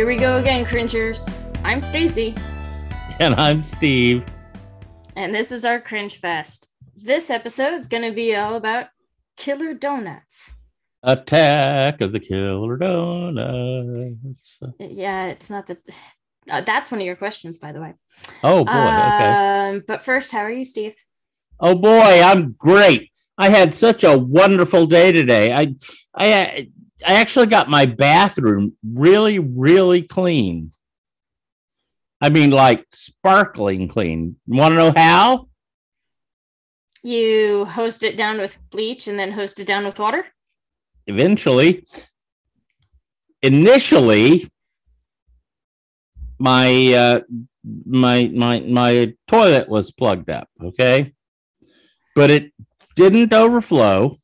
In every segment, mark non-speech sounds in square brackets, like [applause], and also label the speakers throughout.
Speaker 1: Here we go again, cringers. I'm Stacy,
Speaker 2: And I'm Steve.
Speaker 1: and this is our cringe fest. This episode is going to be all about killer donuts.
Speaker 2: Attack of the Killer Donuts.
Speaker 1: Yeah, it's not that. Uh, that's one of your questions, by the way.
Speaker 2: Oh boy. okay.
Speaker 1: Um, but first, how are you, Steve?
Speaker 2: Oh boy, I'm great. I had such a wonderful day today. I I I actually got my bathroom really really clean. I mean like sparkling clean. Want to know how?
Speaker 1: You hosed it down with bleach and then hosed it down with water.
Speaker 2: Eventually initially my uh my my my toilet was plugged up, okay? But it didn't overflow.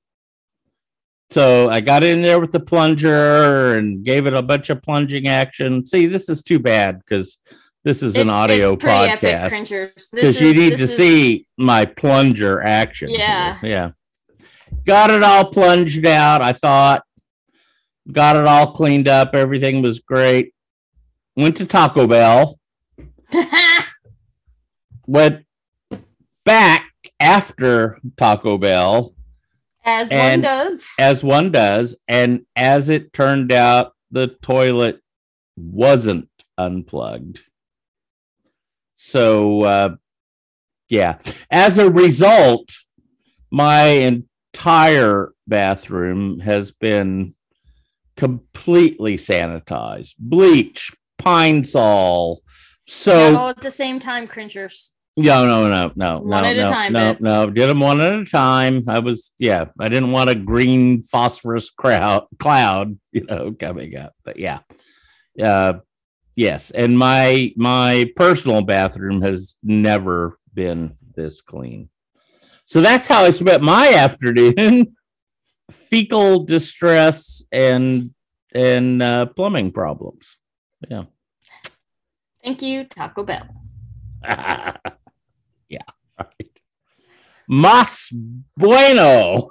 Speaker 2: So I got in there with the plunger and gave it a bunch of plunging action. See, this is too bad because this is an
Speaker 1: It's-
Speaker 2: audio
Speaker 1: it's
Speaker 2: podcast. Because you need to
Speaker 1: is-
Speaker 2: see my plunger action. here.
Speaker 1: Yeah.
Speaker 2: Yeah. Got it all plunged out. I thought, got it all cleaned up. Everything was great. Went to Taco Bell. [laughs] Went back after Taco Bell,
Speaker 1: as one does.
Speaker 2: as one does. And as it turned out, the toilet wasn't unplugged. So, uh, yeah. As a result, my entire bathroom has been completely sanitized bleach, pine sol. So,
Speaker 1: all at the same time, cringers.
Speaker 2: No, no, no, no,
Speaker 1: One
Speaker 2: no,
Speaker 1: at a
Speaker 2: no,
Speaker 1: time,
Speaker 2: no,
Speaker 1: babe.
Speaker 2: no. Did them one at a time. I was, yeah, I didn't want a green phosphorus crowd cloud, you know, coming up. But yeah, uh, yes. And my my personal bathroom has never been this clean. So that's how I spent my [laughs] afternoon. Fecal distress and and uh, plumbing problems. Yeah.
Speaker 1: Thank you, Taco Bell. [laughs]
Speaker 2: yeah, right. Mas bueno.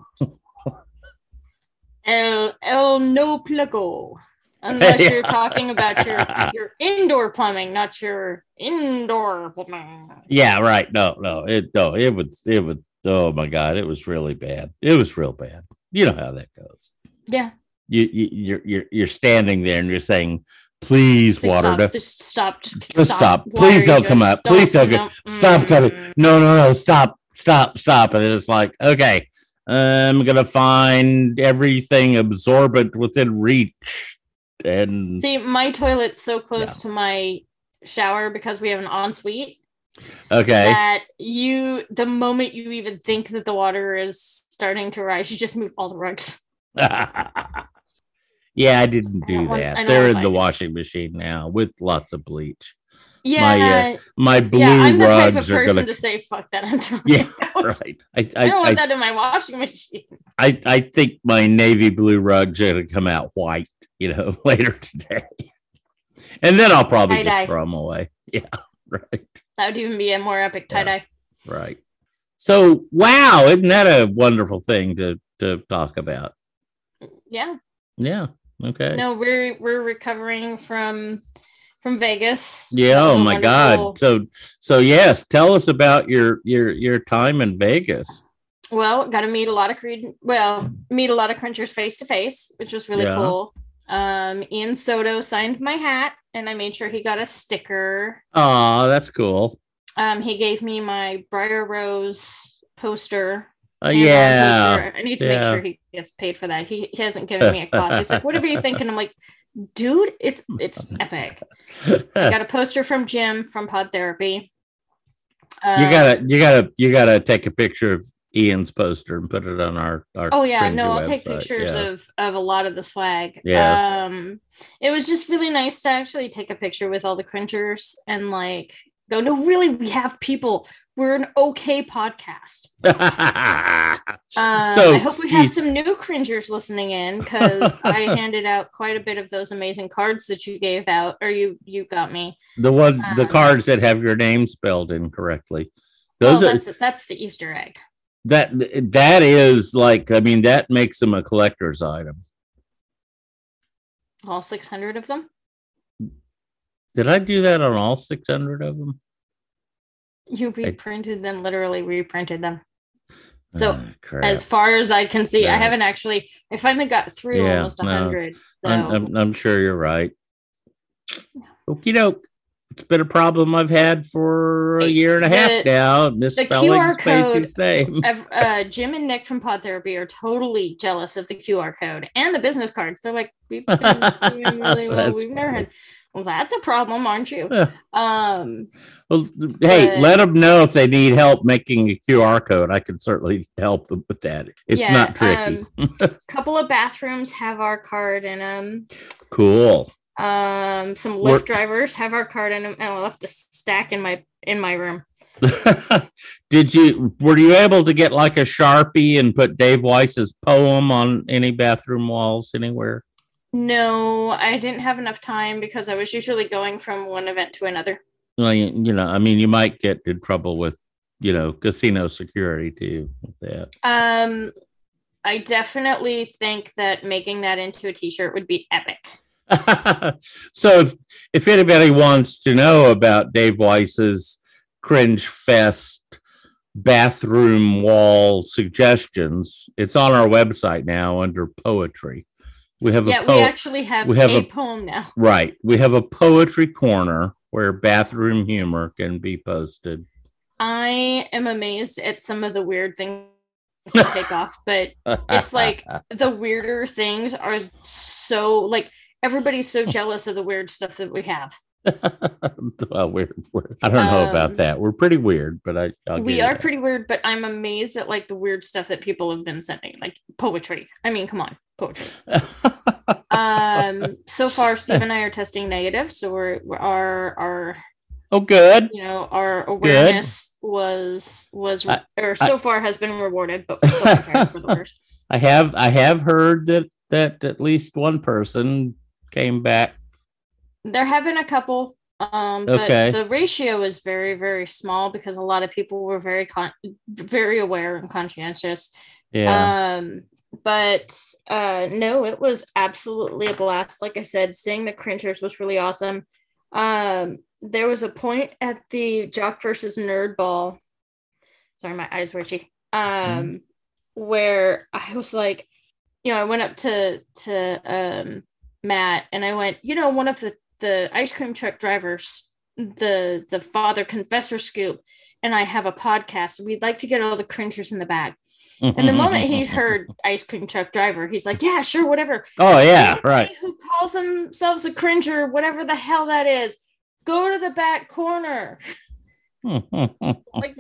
Speaker 1: El, el no plugo. Unless [laughs]
Speaker 2: Yeah.
Speaker 1: you're talking about your, your indoor plumbing, not your indoor plumbing.
Speaker 2: Yeah, right. No, no, it no, it would it would oh my god, it was really bad. It was real bad. You know how that goes.
Speaker 1: Yeah.
Speaker 2: You, you you're you're you're standing there and you're saying, please,
Speaker 1: Just
Speaker 2: water
Speaker 1: stop,
Speaker 2: to
Speaker 1: just stop. Just,
Speaker 2: Just
Speaker 1: stop.
Speaker 2: stop. Please don't
Speaker 1: doing-
Speaker 2: come up.
Speaker 1: stop,
Speaker 2: Please don't
Speaker 1: no,
Speaker 2: go- stop coming.
Speaker 1: mm.
Speaker 2: No, no, no, stop, stop, stop. And it's like, okay, I'm gonna find everything absorbent within reach. And
Speaker 1: See, my toilet's so close
Speaker 2: Yeah.
Speaker 1: to my shower because we have an ensuite
Speaker 2: okay.
Speaker 1: that you, the moment you even think that the water is starting to rise, you just move all the rugs. [laughs]
Speaker 2: yeah, I didn't do
Speaker 1: don't
Speaker 2: that.
Speaker 1: I
Speaker 2: They're in the washing machine now with lots of bleach.
Speaker 1: Yeah,
Speaker 2: My uh, blue
Speaker 1: yeah. I'm the type of
Speaker 2: rugs are
Speaker 1: person
Speaker 2: gonna.
Speaker 1: to say, "Fuck that." I'm
Speaker 2: Yeah. [laughs] Right. I,
Speaker 1: I don't
Speaker 2: I,
Speaker 1: want
Speaker 2: I,
Speaker 1: that in my washing machine.
Speaker 2: I, I think my navy blue rugs are gonna come out white. You know, [laughs] later today, and then I'll probably
Speaker 1: Tie-dye.
Speaker 2: just throw them away. [laughs] Yeah. Right.
Speaker 1: That would even be a more epic tie dye.
Speaker 2: Right. So, wow, isn't that a wonderful thing to to talk about?
Speaker 1: Yeah.
Speaker 2: Yeah. Okay.
Speaker 1: No, we're we're recovering from from Vegas.
Speaker 2: Yeah. Oh my
Speaker 1: wonderful-
Speaker 2: God. So, so yes, tell us about your your your time in Vegas.
Speaker 1: Well, got to meet a lot of Creed. Well, meet a lot of crunchers face to face, which was really
Speaker 2: Yeah.
Speaker 1: cool. Um, Ian Soto signed my hat, and I made sure he got a sticker.
Speaker 2: Oh, that's cool.
Speaker 1: Um, he gave me my Briar Rose poster.
Speaker 2: Uh, yeah.
Speaker 1: poster. I need to
Speaker 2: yeah.
Speaker 1: make sure he gets paid for that. He, he hasn't given me a copy. He's like, "Whatever you thinking?" I'm like, "Dude, it's it's epic." I got a poster from Jim from Pod Therapy. Uh,
Speaker 2: you gotta you gotta you gotta take a picture of Ian's poster and put it on our our.
Speaker 1: Oh yeah, no, I'll take pictures
Speaker 2: Yeah.
Speaker 1: of of a lot of the swag.
Speaker 2: Yeah.
Speaker 1: Um it was just really nice to actually take a picture with all the cringers and like go, no, really, we have people. We're an okay podcast. Um, [laughs]
Speaker 2: So,
Speaker 1: I hope we have some new cringers listening in because I [laughs] handed out quite a bit of those amazing cards that you gave out, or you you got me.
Speaker 2: the one the
Speaker 1: um,
Speaker 2: cards that have your name spelled incorrectly.
Speaker 1: Oh,
Speaker 2: Those are
Speaker 1: that's that's the Easter egg.
Speaker 2: that that is like I mean that makes them a collector's item.
Speaker 1: All six hundred of them.
Speaker 2: Did I do that on all 600 of them?
Speaker 1: You reprinted them, literally reprinted them. So,
Speaker 2: Ah.
Speaker 1: As far as I can see, I haven't actually. I finally got through
Speaker 2: Yeah,
Speaker 1: almost a
Speaker 2: no,
Speaker 1: hundred. So
Speaker 2: I'm, I'm, I'm sure you're right. Okie doke. It's been a problem I've had for a year and a half
Speaker 1: the-
Speaker 2: now. Misspelling
Speaker 1: QR code-
Speaker 2: name. [laughs]
Speaker 1: Uh, Jim and Nick from Pod Therapy are totally jealous of the QR code and the business cards. They're like, we've been doing really [laughs] well. We've never had. Well, that's a problem, aren't you?
Speaker 2: Yeah.
Speaker 1: Um,
Speaker 2: Well, hey,
Speaker 1: But-
Speaker 2: let them know if they need help making a QR code. I can certainly help them with that. It's
Speaker 1: Yeah,
Speaker 2: not tricky.
Speaker 1: A [laughs] couple of bathrooms have our card in them.
Speaker 2: cool.
Speaker 1: Um, some
Speaker 2: We're-
Speaker 1: drivers have our card in them, and I'll have to stack in my in my room. [laughs]
Speaker 2: Did you were you able to get like a sharpie and put Dave Weiss's poem on any bathroom walls anywhere?
Speaker 1: No, I didn't have enough time because I was usually going from one event to another.
Speaker 2: Well, you, you know, I mean, you might get in trouble with, you know, casino security too with that.
Speaker 1: Um, I definitely think that making that into a T-shirt would be epic. [laughs]
Speaker 2: so if if anybody wants to know about Dave Weiss's cringe fest bathroom wall suggestions, it's on our website now under poetry. We have
Speaker 1: Yeah,
Speaker 2: a
Speaker 1: we actually have
Speaker 2: we have
Speaker 1: a,
Speaker 2: a-
Speaker 1: poem now.
Speaker 2: right. We have a poetry corner where bathroom humor can be posted.
Speaker 1: I am amazed at some of the weird things to [laughs] take off, but It's like- the weirder things are so like everybody's so [laughs] jealous of the weird stuff that we have. [laughs]
Speaker 2: well, we're, we're I don't know about
Speaker 1: Um,
Speaker 2: that. We're pretty weird, but I I'll
Speaker 1: we are
Speaker 2: that.
Speaker 1: pretty weird, but I'm amazed at like the weird stuff that people have been sending, like poetry. I mean, come on, poetry. [laughs] Um, so far, [laughs] Steve and I are testing negative, so we're, we're our our
Speaker 2: oh, good.
Speaker 1: you know our awareness was was
Speaker 2: I-
Speaker 1: or so far has been rewarded, but we're still prepared for the worst.
Speaker 2: I have I have heard that that at least one person came back.
Speaker 1: There have been a couple, um, but
Speaker 2: Okay.
Speaker 1: the ratio is very very small because a lot of people were very con- very aware and conscientious.
Speaker 2: Yeah.
Speaker 1: Um, but uh, no, it was absolutely a blast. Like I said, seeing the cringers was really awesome. Um, there was a point at the Jock versus Nerd Ball. Sorry, my eyes were itchy. Um, where I was like, you know, I went up to to um Matt and I went, you know, one of the the ice cream truck drivers, the the father confessor scoop, and I have a podcast. We'd like to get all the cringers in the back. And the moment he [laughs] heard ice cream truck driver, he's like, "Yeah, sure, whatever."
Speaker 2: oh yeah,
Speaker 1: Anybody
Speaker 2: right.
Speaker 1: Who calls themselves a cringer, whatever the hell that is, go to the back corner. [laughs] Like,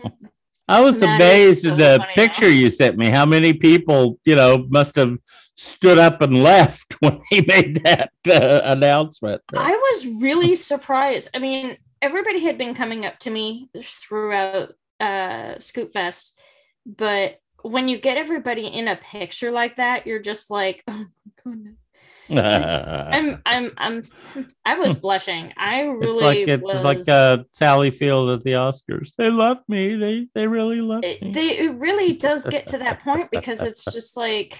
Speaker 2: I was
Speaker 1: That
Speaker 2: amazed
Speaker 1: so
Speaker 2: at the picture you sent me. How many people, you know, must have stood up and [laughs] left when he made that uh, announcement?
Speaker 1: I was really surprised. I mean, everybody had been coming up to me throughout uh, Scoop Fest, but when you get everybody in a picture like that, you're just like, [laughs] oh my goodness. I'm, [laughs] I'm, I'm, I was blushing. I really
Speaker 2: it's like it's
Speaker 1: was.
Speaker 2: like a Sally Field at the Oscars. They love me. They they really love
Speaker 1: it,
Speaker 2: me.
Speaker 1: they, it really does get to that point because it's [laughs] just like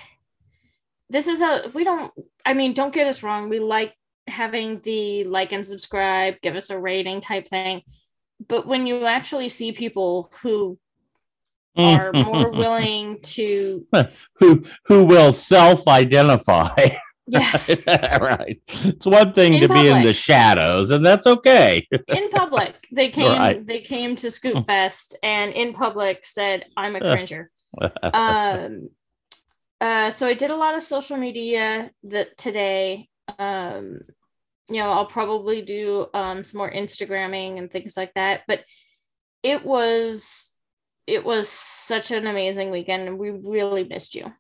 Speaker 1: this is a we don't i mean don't get us wrong we like having the like and subscribe give us a rating type thing but when you actually see people who are more [laughs] willing to
Speaker 2: who who will self-identify.
Speaker 1: Yes [laughs]
Speaker 2: right. It's one thing
Speaker 1: In
Speaker 2: to be in the shadows, and that's okay.
Speaker 1: in public they [laughs] came
Speaker 2: Right.
Speaker 1: they came to scoop fest and in public said i'm a [laughs] cringer um uh so i did a lot of social media that today um you know i'll probably do um some more instagramming and things like that but it was it was such an amazing weekend and we really missed you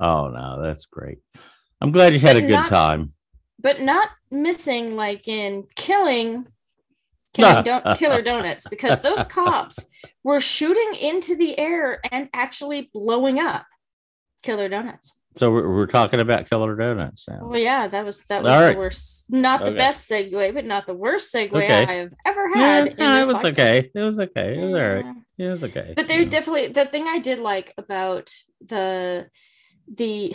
Speaker 2: oh no, that's great. I'm glad you had
Speaker 1: But
Speaker 2: a good
Speaker 1: not-
Speaker 2: time.
Speaker 1: but not missing like in [laughs] killing don- killer donuts because those cops were shooting into the air and actually blowing up killer donuts
Speaker 2: So we're, we're talking about Killer Donuts now.
Speaker 1: Well, yeah, that was that was
Speaker 2: All
Speaker 1: the
Speaker 2: right.
Speaker 1: worst, not the
Speaker 2: Okay.
Speaker 1: best segue, but not the worst segue
Speaker 2: Okay.
Speaker 1: I have ever
Speaker 2: Yeah,
Speaker 1: had. in
Speaker 2: no, it was
Speaker 1: podcast.
Speaker 2: okay. It was okay. It was all right. It was okay.
Speaker 1: But there definitely the thing I did like about the the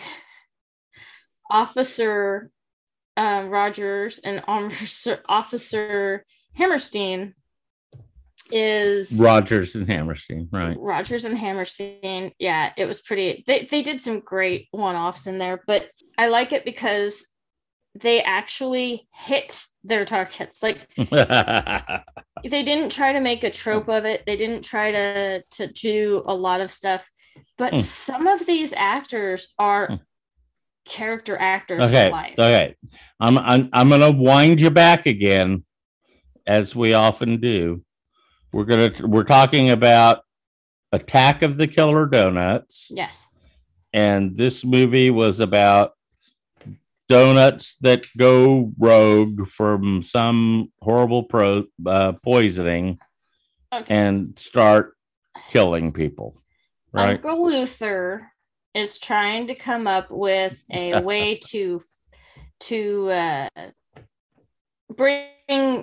Speaker 1: officer uh, Rogers and [laughs] Officer, Officer Hammerstein is
Speaker 2: Rogers and Hammerstein, right?
Speaker 1: Rogers and Hammerstein. Yeah, it was pretty. They they did some great one offs in there, but I like it because they actually hit their targets. Like [laughs] they didn't try to make a trope of it. They didn't try to to do a lot of stuff. But
Speaker 2: Hmm.
Speaker 1: some of these actors are
Speaker 2: Hmm.
Speaker 1: Character actors
Speaker 2: okay, okay. I'm I'm I'm gonna wind you back again, as we often do. We're gonna we're talking about Attack of the Killer Donuts,
Speaker 1: Yes.
Speaker 2: and this movie was about donuts that go rogue from some horrible pro uh, poisoning
Speaker 1: Okay.
Speaker 2: and start killing people. Right?
Speaker 1: Uncle Luther is trying to come up with a [laughs] way to to uh, bring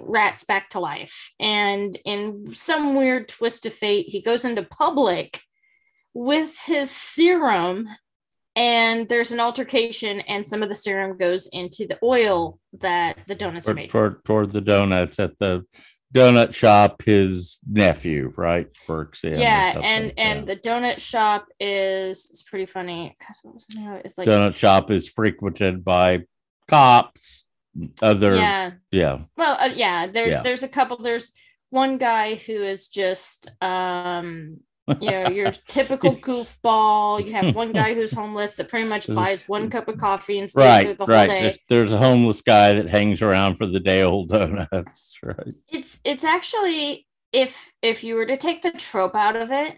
Speaker 1: rats back to life, and in some weird twist of fate, he goes into public with his serum, and there's an altercation, and some of the serum goes into the oil that the donuts are made.
Speaker 2: for toward the donuts at the donut shop his nephew right works in
Speaker 1: yeah, and and
Speaker 2: Yeah.
Speaker 1: the donut shop is it's pretty funny. Gosh, what was the name? It's like
Speaker 2: donut shop is frequented by cops other yeah,
Speaker 1: yeah well uh, yeah there's
Speaker 2: Yeah.
Speaker 1: there's a couple there's one guy who is just um you know your [laughs] typical goofball. You have one guy who's [laughs] homeless that pretty much buys one cup of coffee and stays there
Speaker 2: right
Speaker 1: the whole
Speaker 2: right.
Speaker 1: day.
Speaker 2: There's, there's a homeless guy that hangs around for the day old donuts [laughs] right.
Speaker 1: It's it's actually if if you were to take the trope out of it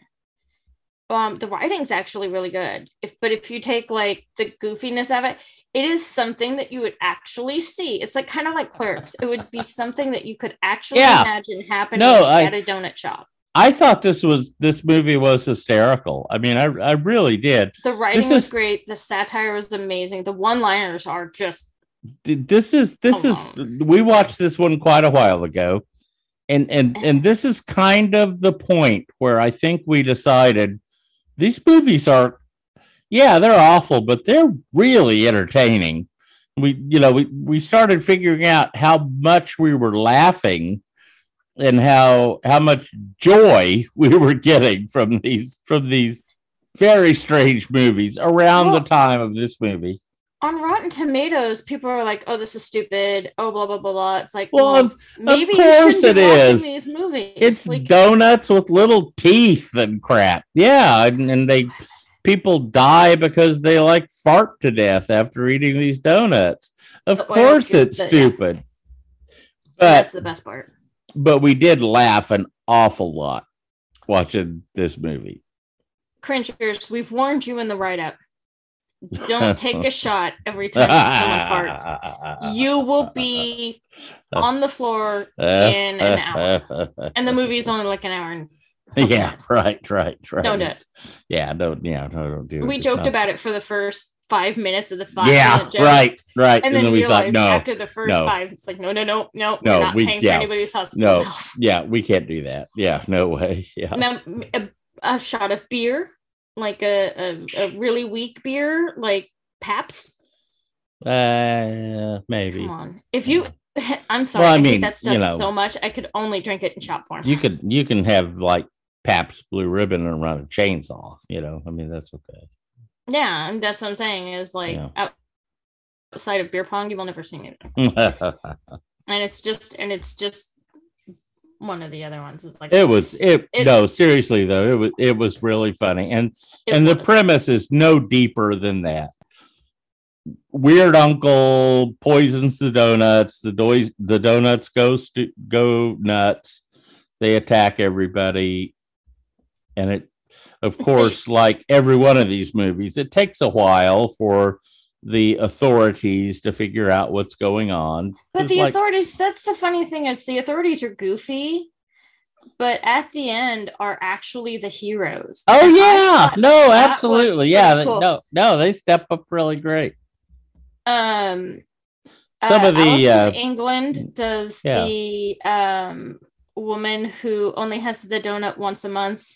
Speaker 1: um the writing's actually really good. If but if you take like the goofiness of it it is something that you would actually see. It's like kind of like clerks. It would be something that you could actually
Speaker 2: Yeah.
Speaker 1: imagine happening
Speaker 2: No, I-
Speaker 1: at a donut shop
Speaker 2: i thought this was this movie was hysterical. I mean i i really did.
Speaker 1: The writing
Speaker 2: This
Speaker 1: was
Speaker 2: is-
Speaker 1: great. The satire was amazing. The one liners are just
Speaker 2: this is this is we watched this one quite a while ago. And and [sighs] and this is kind of the point where i think we decided these movies are yeah they're awful but they're really entertaining. We you know we, we started figuring out how much we were laughing and how how much joy [laughs] we were getting from these from these very strange movies around
Speaker 1: Well-
Speaker 2: the time of this movie
Speaker 1: on rotten tomatoes people are like oh this is stupid oh blah blah blah blah it's like
Speaker 2: well
Speaker 1: well,
Speaker 2: of,
Speaker 1: maybe
Speaker 2: course
Speaker 1: you shouldn't be watching
Speaker 2: is.
Speaker 1: these movies
Speaker 2: it's
Speaker 1: like
Speaker 2: donuts with little teeth and crap. Yeah, and, and they people die because they like fart to death after eating these donuts. Of course, it's
Speaker 1: the- yeah.
Speaker 2: stupid. But
Speaker 1: that's the best part
Speaker 2: but we did laugh an awful lot watching this movie.
Speaker 1: cringers we've warned you in the write-up don't take a [laughs] shot every time someone farts you will be on the floor in an hour and the movie is only like an hour and
Speaker 2: yeah,
Speaker 1: minutes.
Speaker 2: right, right, right.
Speaker 1: don't do it
Speaker 2: Yeah, don't. Yeah, no, don't do it.
Speaker 1: we
Speaker 2: It's
Speaker 1: joked
Speaker 2: not-
Speaker 1: about it for the first five minutes of the five
Speaker 2: Yeah, right, right.
Speaker 1: and then,
Speaker 2: we thought, no,
Speaker 1: after the first
Speaker 2: no.
Speaker 1: five it's like no no no no
Speaker 2: No,
Speaker 1: not
Speaker 2: we-
Speaker 1: paying
Speaker 2: yeah.
Speaker 1: for anybody's hospital
Speaker 2: no, yeah, we can't do that. Yeah, no way. [laughs] Yeah.
Speaker 1: Now, a, a shot of beer like a, a, a really weak beer like Pabst
Speaker 2: Uh, maybe
Speaker 1: come on if you [laughs] I'm sorry
Speaker 2: Well, I mean,
Speaker 1: that stuff
Speaker 2: you know.
Speaker 1: so much I could only drink it in shot form
Speaker 2: you could you can have like Pabst Blue Ribbon and run a chainsaw. You know, I mean that's okay.
Speaker 1: Yeah and that's what I'm saying is like
Speaker 2: Yeah.
Speaker 1: outside of beer pong you will never see me [laughs] and it's just and it's just one of the other ones is like
Speaker 2: it was it,
Speaker 1: It-
Speaker 2: no seriously though it was it was really funny and and the premise is no deeper than that. Weird uncle poisons the donuts. The do- the donuts go stu- go nuts. They attack everybody, and it, of [laughs] course, like every one of these movies, it takes a while for the authorities to figure out what's going on.
Speaker 1: But the
Speaker 2: like-
Speaker 1: authorities, that's the funny thing is the authorities are goofy, but at the end are actually the heroes.
Speaker 2: Oh
Speaker 1: And
Speaker 2: yeah, no, absolutely, yeah,
Speaker 1: cool.
Speaker 2: no, no, they step up really great.
Speaker 1: Um
Speaker 2: Some
Speaker 1: uh,
Speaker 2: of the, uh,
Speaker 1: England does
Speaker 2: yeah.
Speaker 1: the um woman who only has the donut once a month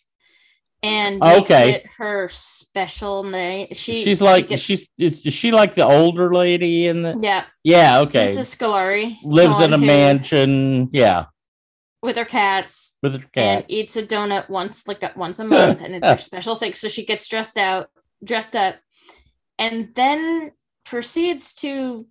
Speaker 1: and
Speaker 2: Oh, okay.
Speaker 1: it her special name. She
Speaker 2: she's
Speaker 1: she
Speaker 2: like
Speaker 1: gets-
Speaker 2: she's is, is she like the older lady in the
Speaker 1: yeah,
Speaker 2: yeah okay
Speaker 1: Mrs. Scolari
Speaker 2: lives in a mansion yeah
Speaker 1: with her cats
Speaker 2: with her
Speaker 1: and eats a donut once like once a month, and it's her [laughs] special thing. So she gets dressed out, dressed up, and then proceeds to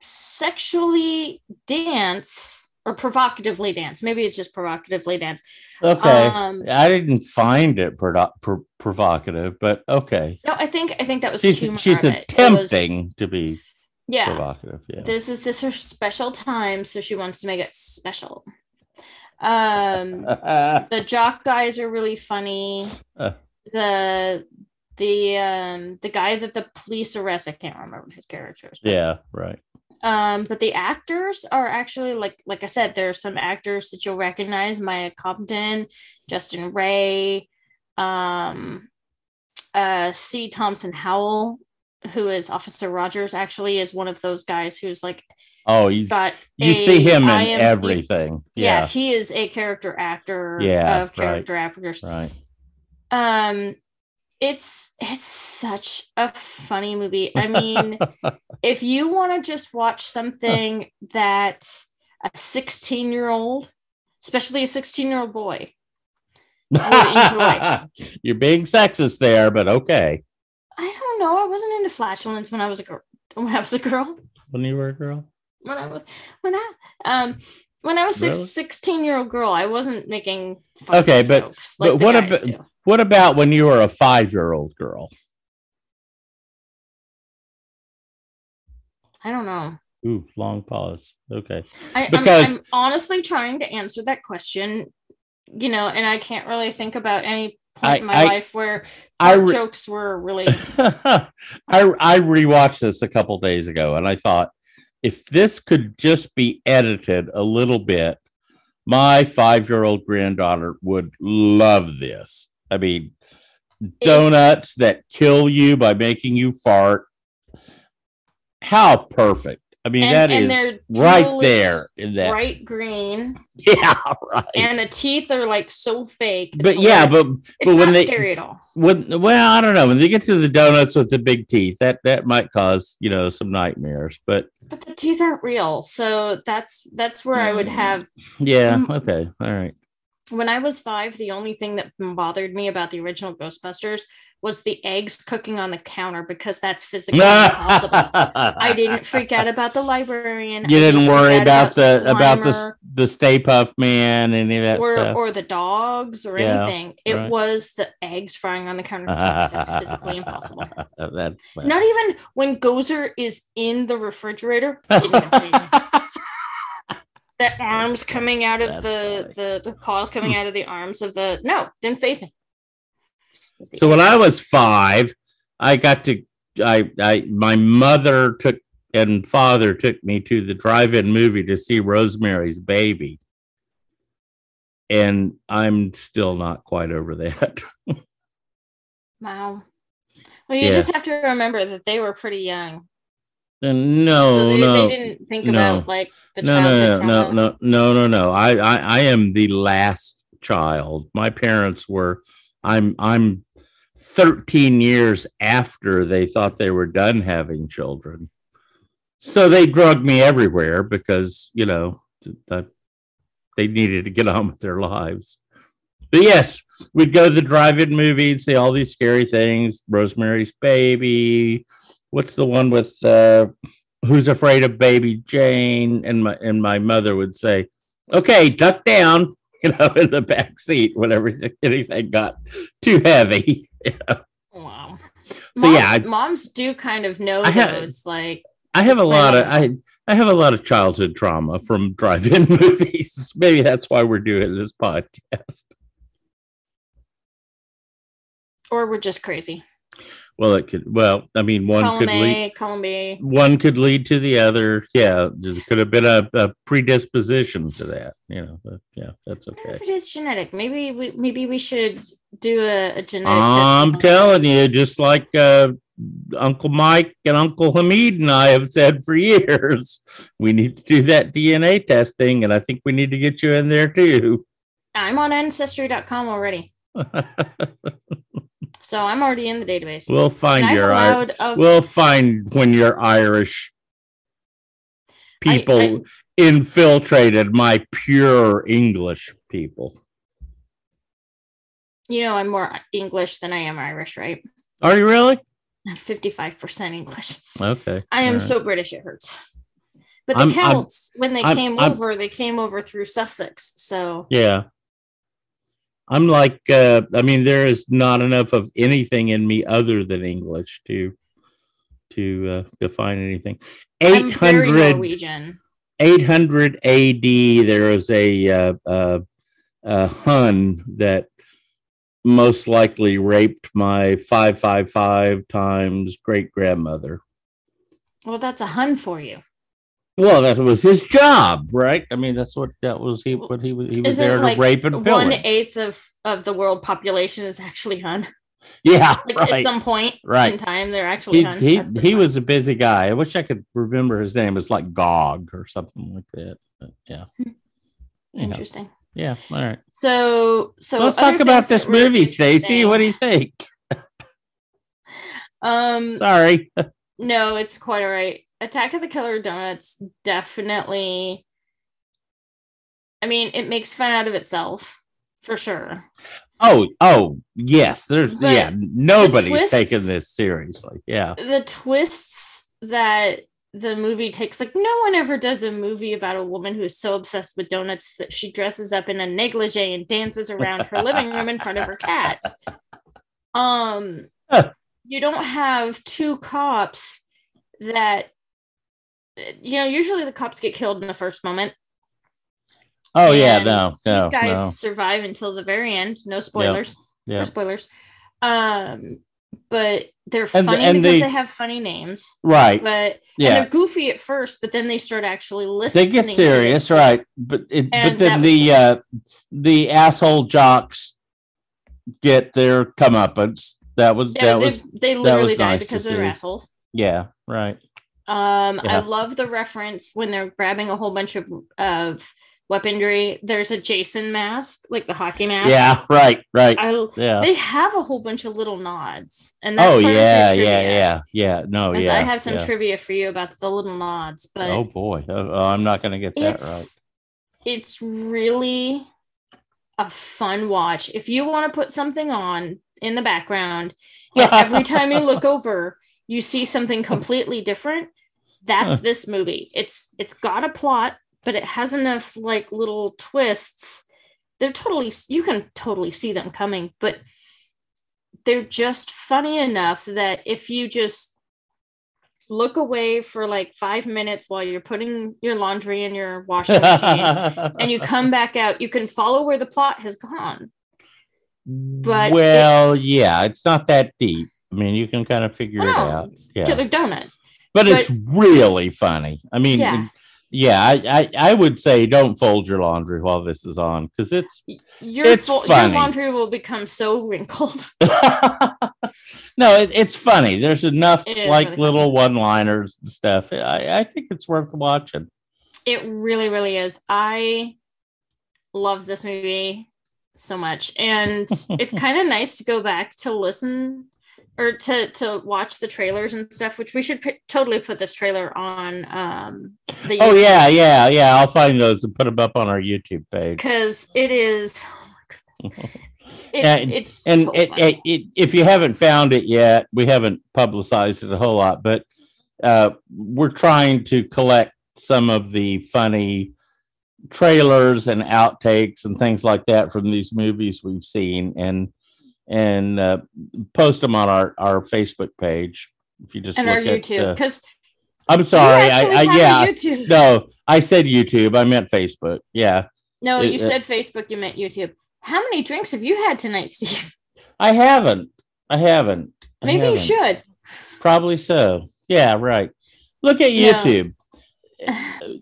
Speaker 1: sexually dance or provocatively dance. Maybe it's just provocatively dance.
Speaker 2: okay
Speaker 1: Um,
Speaker 2: I didn't find it prodo- pro- provocative but okay
Speaker 1: no, I think I think that was
Speaker 2: she's
Speaker 1: humor
Speaker 2: she's.
Speaker 1: It was-
Speaker 2: attempting to be
Speaker 1: yeah.
Speaker 2: provocative yeah
Speaker 1: This is this her special time, so she wants to make it special. Um, [laughs] the jock guys are really funny.
Speaker 2: Uh.
Speaker 1: The the um the guy that the police arrest, I can't remember his character
Speaker 2: yeah right
Speaker 1: Um, but the actors are actually like like I said, there are some actors that you'll recognize: Maya Compton, Justin Ray, um, uh, C. Thomas Howell, who is Officer Rogers. Actually, is one of those guys who's like
Speaker 2: oh you
Speaker 1: got
Speaker 2: you see him in
Speaker 1: IMDb
Speaker 2: everything
Speaker 1: yeah,
Speaker 2: yeah
Speaker 1: he is a character actor
Speaker 2: Yeah,
Speaker 1: of
Speaker 2: right.
Speaker 1: character actors
Speaker 2: right
Speaker 1: um it's it's such a funny movie. I mean [laughs] if you want to just watch something [laughs] that a 16 year old especially a 16 year old boy enjoy. [laughs]
Speaker 2: you're being sexist there but okay.
Speaker 1: I don't know. I wasn't into flatulence when i was a girl when i was a girl.
Speaker 2: When you were a girl?
Speaker 1: When i was when i um when i was six,
Speaker 2: Really?
Speaker 1: 16 year old girl i wasn't making
Speaker 2: Okay, but-
Speaker 1: jokes
Speaker 2: but what about-
Speaker 1: do.
Speaker 2: What about when you were a five year old girl?
Speaker 1: i don't know
Speaker 2: Ooh, long pause. Okay.
Speaker 1: I, I'm-
Speaker 2: Because-
Speaker 1: I'm, honestly trying to answer that question, you know, and I can't really think about any point
Speaker 2: I-
Speaker 1: in my
Speaker 2: I-
Speaker 1: life where
Speaker 2: I re-
Speaker 1: jokes were really. [laughs]
Speaker 2: I I rewatched this a couple days ago and I thought if this could just be edited a little bit, my five year old granddaughter would love this. I mean, donuts that kill you by making you fart. How perfect. I mean,
Speaker 1: And-
Speaker 2: that
Speaker 1: and
Speaker 2: is right there in that.
Speaker 1: bright green, [laughs]
Speaker 2: Yeah, right.
Speaker 1: and the teeth are like so fake. It's
Speaker 2: but yeah,
Speaker 1: hilarious.
Speaker 2: but
Speaker 1: it's
Speaker 2: but when they
Speaker 1: scary at all.
Speaker 2: when well, I don't know. When they get to the donuts with the big teeth, that that might cause you know some nightmares. But
Speaker 1: But the teeth aren't real, so that's that's where I would have.
Speaker 2: yeah, okay, all right.
Speaker 1: When I was five, the only thing that bothered me about the original Ghostbusters was the eggs cooking on the counter because that's physically impossible. I didn't [laughs] freak out about the librarian.
Speaker 2: You
Speaker 1: I
Speaker 2: didn't worry
Speaker 1: out
Speaker 2: about the about the the Stay Puft Man, any of that
Speaker 1: or
Speaker 2: stuff.
Speaker 1: or the dogs or
Speaker 2: Yeah,
Speaker 1: anything. It
Speaker 2: right.
Speaker 1: was the eggs frying on the counter because that's physically impossible. [laughs]
Speaker 2: That's
Speaker 1: Not even when Gozer is in the refrigerator. [laughs] Didn't even faze me. the arms coming out of the, the the claws coming hmm. out of the arms of the no didn't face me. It was the
Speaker 2: So when. I was five, I got to I I my mother took and father took me to the drive-in movie to see Rosemary's Baby. And I'm still not quite over that. [laughs]
Speaker 1: wow. Well, you
Speaker 2: Yeah.
Speaker 1: just have to remember that they were pretty young.
Speaker 2: Uh,
Speaker 1: so
Speaker 2: no,
Speaker 1: they,
Speaker 2: no,
Speaker 1: they didn't think
Speaker 2: no.
Speaker 1: about like the
Speaker 2: no, no, no, no, no, no, no, no. I, I, I am the last child. My parents were. I'm, I'm 13 years after they thought they were done having children. So they drugged me everywhere because you know they needed to get on with their lives. But yes, we'd go to the drive-in movie and see all these scary things. Rosemary's Baby. What's the one with uh, who's afraid of baby Jane? And my and my mother would say, "Okay, duck down," [laughs] you know, in the back seat whenever anything got too heavy. [laughs]
Speaker 1: Wow.
Speaker 2: So
Speaker 1: moms,
Speaker 2: yeah, I-
Speaker 1: moms do kind of know though. it's like
Speaker 2: I have a lot of I I have a lot of childhood trauma from [laughs] drive-in movies. Maybe that's why we're doing this podcast.
Speaker 1: or we're just crazy.
Speaker 2: Well, it could. Well, I mean, one
Speaker 1: Column
Speaker 2: could lead.
Speaker 1: A, column B.
Speaker 2: One could lead to the other. Yeah, there could have been a, a predisposition to that. You know. But yeah, that's okay.
Speaker 1: if it is genetic. Maybe we maybe we should do a, a genetic
Speaker 2: I'm
Speaker 1: test.
Speaker 2: telling you, just like uh, Uncle Mike and Uncle Hamid and I have said for years, [laughs] we need to do that DNA testing, and I think we need to get you in there too.
Speaker 1: I'm on ancestry.com already. [laughs] So I'm already in the database.
Speaker 2: we'll find
Speaker 1: I've
Speaker 2: your Ir-
Speaker 1: a-
Speaker 2: we'll find when your Irish people
Speaker 1: I-
Speaker 2: infiltrated my pure English people.
Speaker 1: you know, I'm more English than I am Irish, right?
Speaker 2: Are you really? [laughs]
Speaker 1: I'm 55% English.
Speaker 2: Okay.
Speaker 1: I am
Speaker 2: right.
Speaker 1: so British it hurts. But the
Speaker 2: I'm- I'm-
Speaker 1: Celts, when they
Speaker 2: I'm-
Speaker 1: came
Speaker 2: I'm-
Speaker 1: over, they came over through Sussex. So
Speaker 2: Yeah. I'm like uh I mean there is not enough of anything in me other than English to to uh, define anything.
Speaker 1: I'm very
Speaker 2: 800
Speaker 1: Norwegian.
Speaker 2: 800 AD there was a uh, uh a Hun that most likely raped my 555 times great grandmother.
Speaker 1: Well, that's a Hun for you.
Speaker 2: Well, that was his job, right? I mean, that's what that was. He what he was he was
Speaker 1: Isn't
Speaker 2: there to
Speaker 1: like
Speaker 2: rape and pillage.
Speaker 1: eighth of of the world population is actually Hun.
Speaker 2: Yeah,
Speaker 1: Like
Speaker 2: right.
Speaker 1: at some point
Speaker 2: right.
Speaker 1: in time, they're actually
Speaker 2: he
Speaker 1: Hun.
Speaker 2: he, he was a busy guy. I wish I could remember his name. It's like Gog or something like that. But yeah. You know,
Speaker 1: interesting.
Speaker 2: yeah. All right.
Speaker 1: So so
Speaker 2: Let's talk about this movie, Stacy. What do you think? [laughs]
Speaker 1: Um,
Speaker 2: Sorry. [laughs]
Speaker 1: no, it's quite all right. Attack of the Killer Donuts definitely. I mean, it makes fun out of itself for sure.
Speaker 2: Oh, oh, yes. There's
Speaker 1: But
Speaker 2: yeah. Nobody's
Speaker 1: twists-
Speaker 2: taking this seriously. Yeah.
Speaker 1: The twists that the movie takes, like no one ever does a movie about a woman who's so obsessed with donuts that she dresses up in a negligee and dances around her living room in front of her cats. [laughs] Um, you don't have two cops that you know usually the cops get killed in the first moment
Speaker 2: Oh yeah. No. No.
Speaker 1: these guys
Speaker 2: no.
Speaker 1: survive until the very end no spoilers
Speaker 2: Yeah.
Speaker 1: no spoilers um but they're
Speaker 2: And the-
Speaker 1: funny
Speaker 2: and
Speaker 1: because
Speaker 2: they-
Speaker 1: they have funny names
Speaker 2: Right.
Speaker 1: but and
Speaker 2: Yeah.
Speaker 1: they're goofy at first but then they start actually listening.
Speaker 2: They
Speaker 1: get
Speaker 2: serious, right? But it, but then the uh, the asshole jocks get their comeuppance. That was
Speaker 1: Yeah,
Speaker 2: that
Speaker 1: they,
Speaker 2: was
Speaker 1: they literally die
Speaker 2: nice
Speaker 1: because they're
Speaker 2: see.
Speaker 1: assholes
Speaker 2: yeah right.
Speaker 1: Um, I love the reference when they're grabbing a whole bunch of of weaponry. There's a Jason mask, like the hockey mask.
Speaker 2: Yeah, right, right.
Speaker 1: I
Speaker 2: yeah.
Speaker 1: they have a whole bunch of little nods, and that's
Speaker 2: Oh yeah, yeah, yeah, yeah. No, yeah.
Speaker 1: I have some
Speaker 2: yeah.
Speaker 1: trivia for you about the little nods, but
Speaker 2: Oh boy, oh, oh, I'm not going to get that right.
Speaker 1: it's really a fun watch. If you want to put something on in the background, [laughs] every time you look over, you see something completely different. That's
Speaker 2: Huh.
Speaker 1: this movie. It's it's got a plot, but it has enough like little twists. They're totally you can totally see them coming, but they're just funny enough that if you just look away for like five minutes while you're putting your laundry in your washing machine [laughs] and you come back out, you can follow where the plot has gone. but
Speaker 2: well,
Speaker 1: it's-
Speaker 2: yeah, it's not that deep. I mean, you can kind of figure
Speaker 1: Well,
Speaker 2: it out. Yeah.
Speaker 1: Killer Donuts.
Speaker 2: But,
Speaker 1: but-
Speaker 2: it's really funny. I mean,
Speaker 1: Yeah.
Speaker 2: yeah, I, I, I would say don't fold your laundry while this is on because it's
Speaker 1: Your,
Speaker 2: It's
Speaker 1: fo- your laundry will become so wrinkled. [laughs] [laughs]
Speaker 2: no, it, it's funny. There's enough like
Speaker 1: really
Speaker 2: little one-liners and stuff. I, I think it's worth watching.
Speaker 1: It really, really is. I love this movie so much, and [laughs] it's kind of nice to go back to listen or to to watch the trailers and stuff. Which we should p- totally put this trailer on um, the
Speaker 2: Oh yeah, yeah, yeah. I'll find those and put them up on our YouTube page.
Speaker 1: because it is. Oh. [laughs] It,
Speaker 2: And-
Speaker 1: it's
Speaker 2: And
Speaker 1: so
Speaker 2: it, it, it, if you haven't found it yet, we haven't publicized it a whole lot, but uh, we're trying to collect some of the funny trailers and outtakes and things like that from these movies we've seen, and and uh, post them on our our Facebook page. If you just
Speaker 1: and our YouTube
Speaker 2: uh,
Speaker 1: because
Speaker 2: I'm sorry, I, I yeah,
Speaker 1: YouTube.
Speaker 2: no, I said YouTube, I meant Facebook. Yeah,
Speaker 1: No,
Speaker 2: It-
Speaker 1: you
Speaker 2: uh,
Speaker 1: said Facebook. You meant YouTube. How many drinks have you had tonight, [laughs] Steve?
Speaker 2: I haven't, I haven't. I
Speaker 1: Maybe you
Speaker 2: haven't.
Speaker 1: should.
Speaker 2: Probably so. Yeah, right. Look at
Speaker 1: Yeah.
Speaker 2: YouTube. [laughs]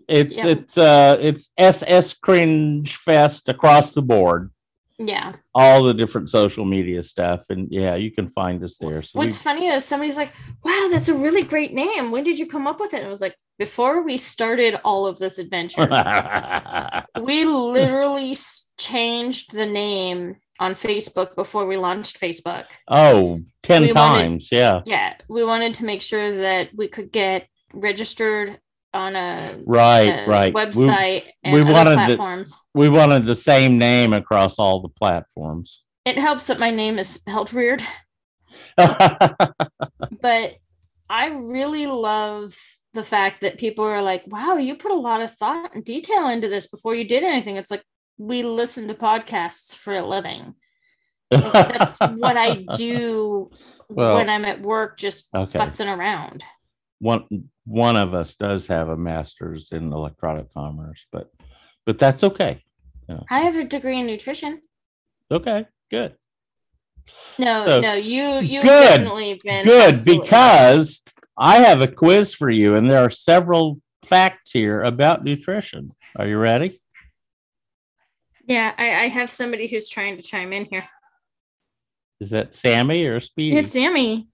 Speaker 2: It's
Speaker 1: Yeah.
Speaker 2: it's uh it's SS cringe fest across the board.
Speaker 1: Yeah.
Speaker 2: All the different social media stuff, and yeah, you can find us there. So
Speaker 1: What's funny is somebody's like, "Wow, that's a really great name. When did you come up with it?" And I was like, "Before we started all of this adventure,
Speaker 2: we- [laughs]
Speaker 1: we literally changed the name on Facebook before we launched Facebook.
Speaker 2: Oh, 10
Speaker 1: We wanted-
Speaker 2: times. yeah.
Speaker 1: Yeah, we wanted to make sure that we could get registered on a,
Speaker 2: Right,
Speaker 1: a
Speaker 2: right. We-
Speaker 1: website and
Speaker 2: we
Speaker 1: other
Speaker 2: wanted the-
Speaker 1: platforms.
Speaker 2: we wanted the same name across all the platforms.
Speaker 1: It helps that my name is spelled weird, [laughs] but I really love the fact that people are like, "Wow, you put a lot of thought and detail into this before you did anything." It's like we listen to podcasts for a living. Like, that's what I [laughs] do
Speaker 2: Well,
Speaker 1: when I'm at work, just
Speaker 2: okay.
Speaker 1: futzing around.
Speaker 2: one one of us does have a master's in electronic commerce, but but that's okay.
Speaker 1: I have a degree in nutrition.
Speaker 2: Okay, good.
Speaker 1: No,
Speaker 2: So,
Speaker 1: no, you you
Speaker 2: good,
Speaker 1: definitely been
Speaker 2: Good
Speaker 1: absolutely-
Speaker 2: because I have a quiz for you, and there are several facts here about nutrition. Are you ready?
Speaker 1: yeah, I, I have somebody who's trying to chime in here.
Speaker 2: Is that Sammy or Speedy?
Speaker 1: Yes, Sammy.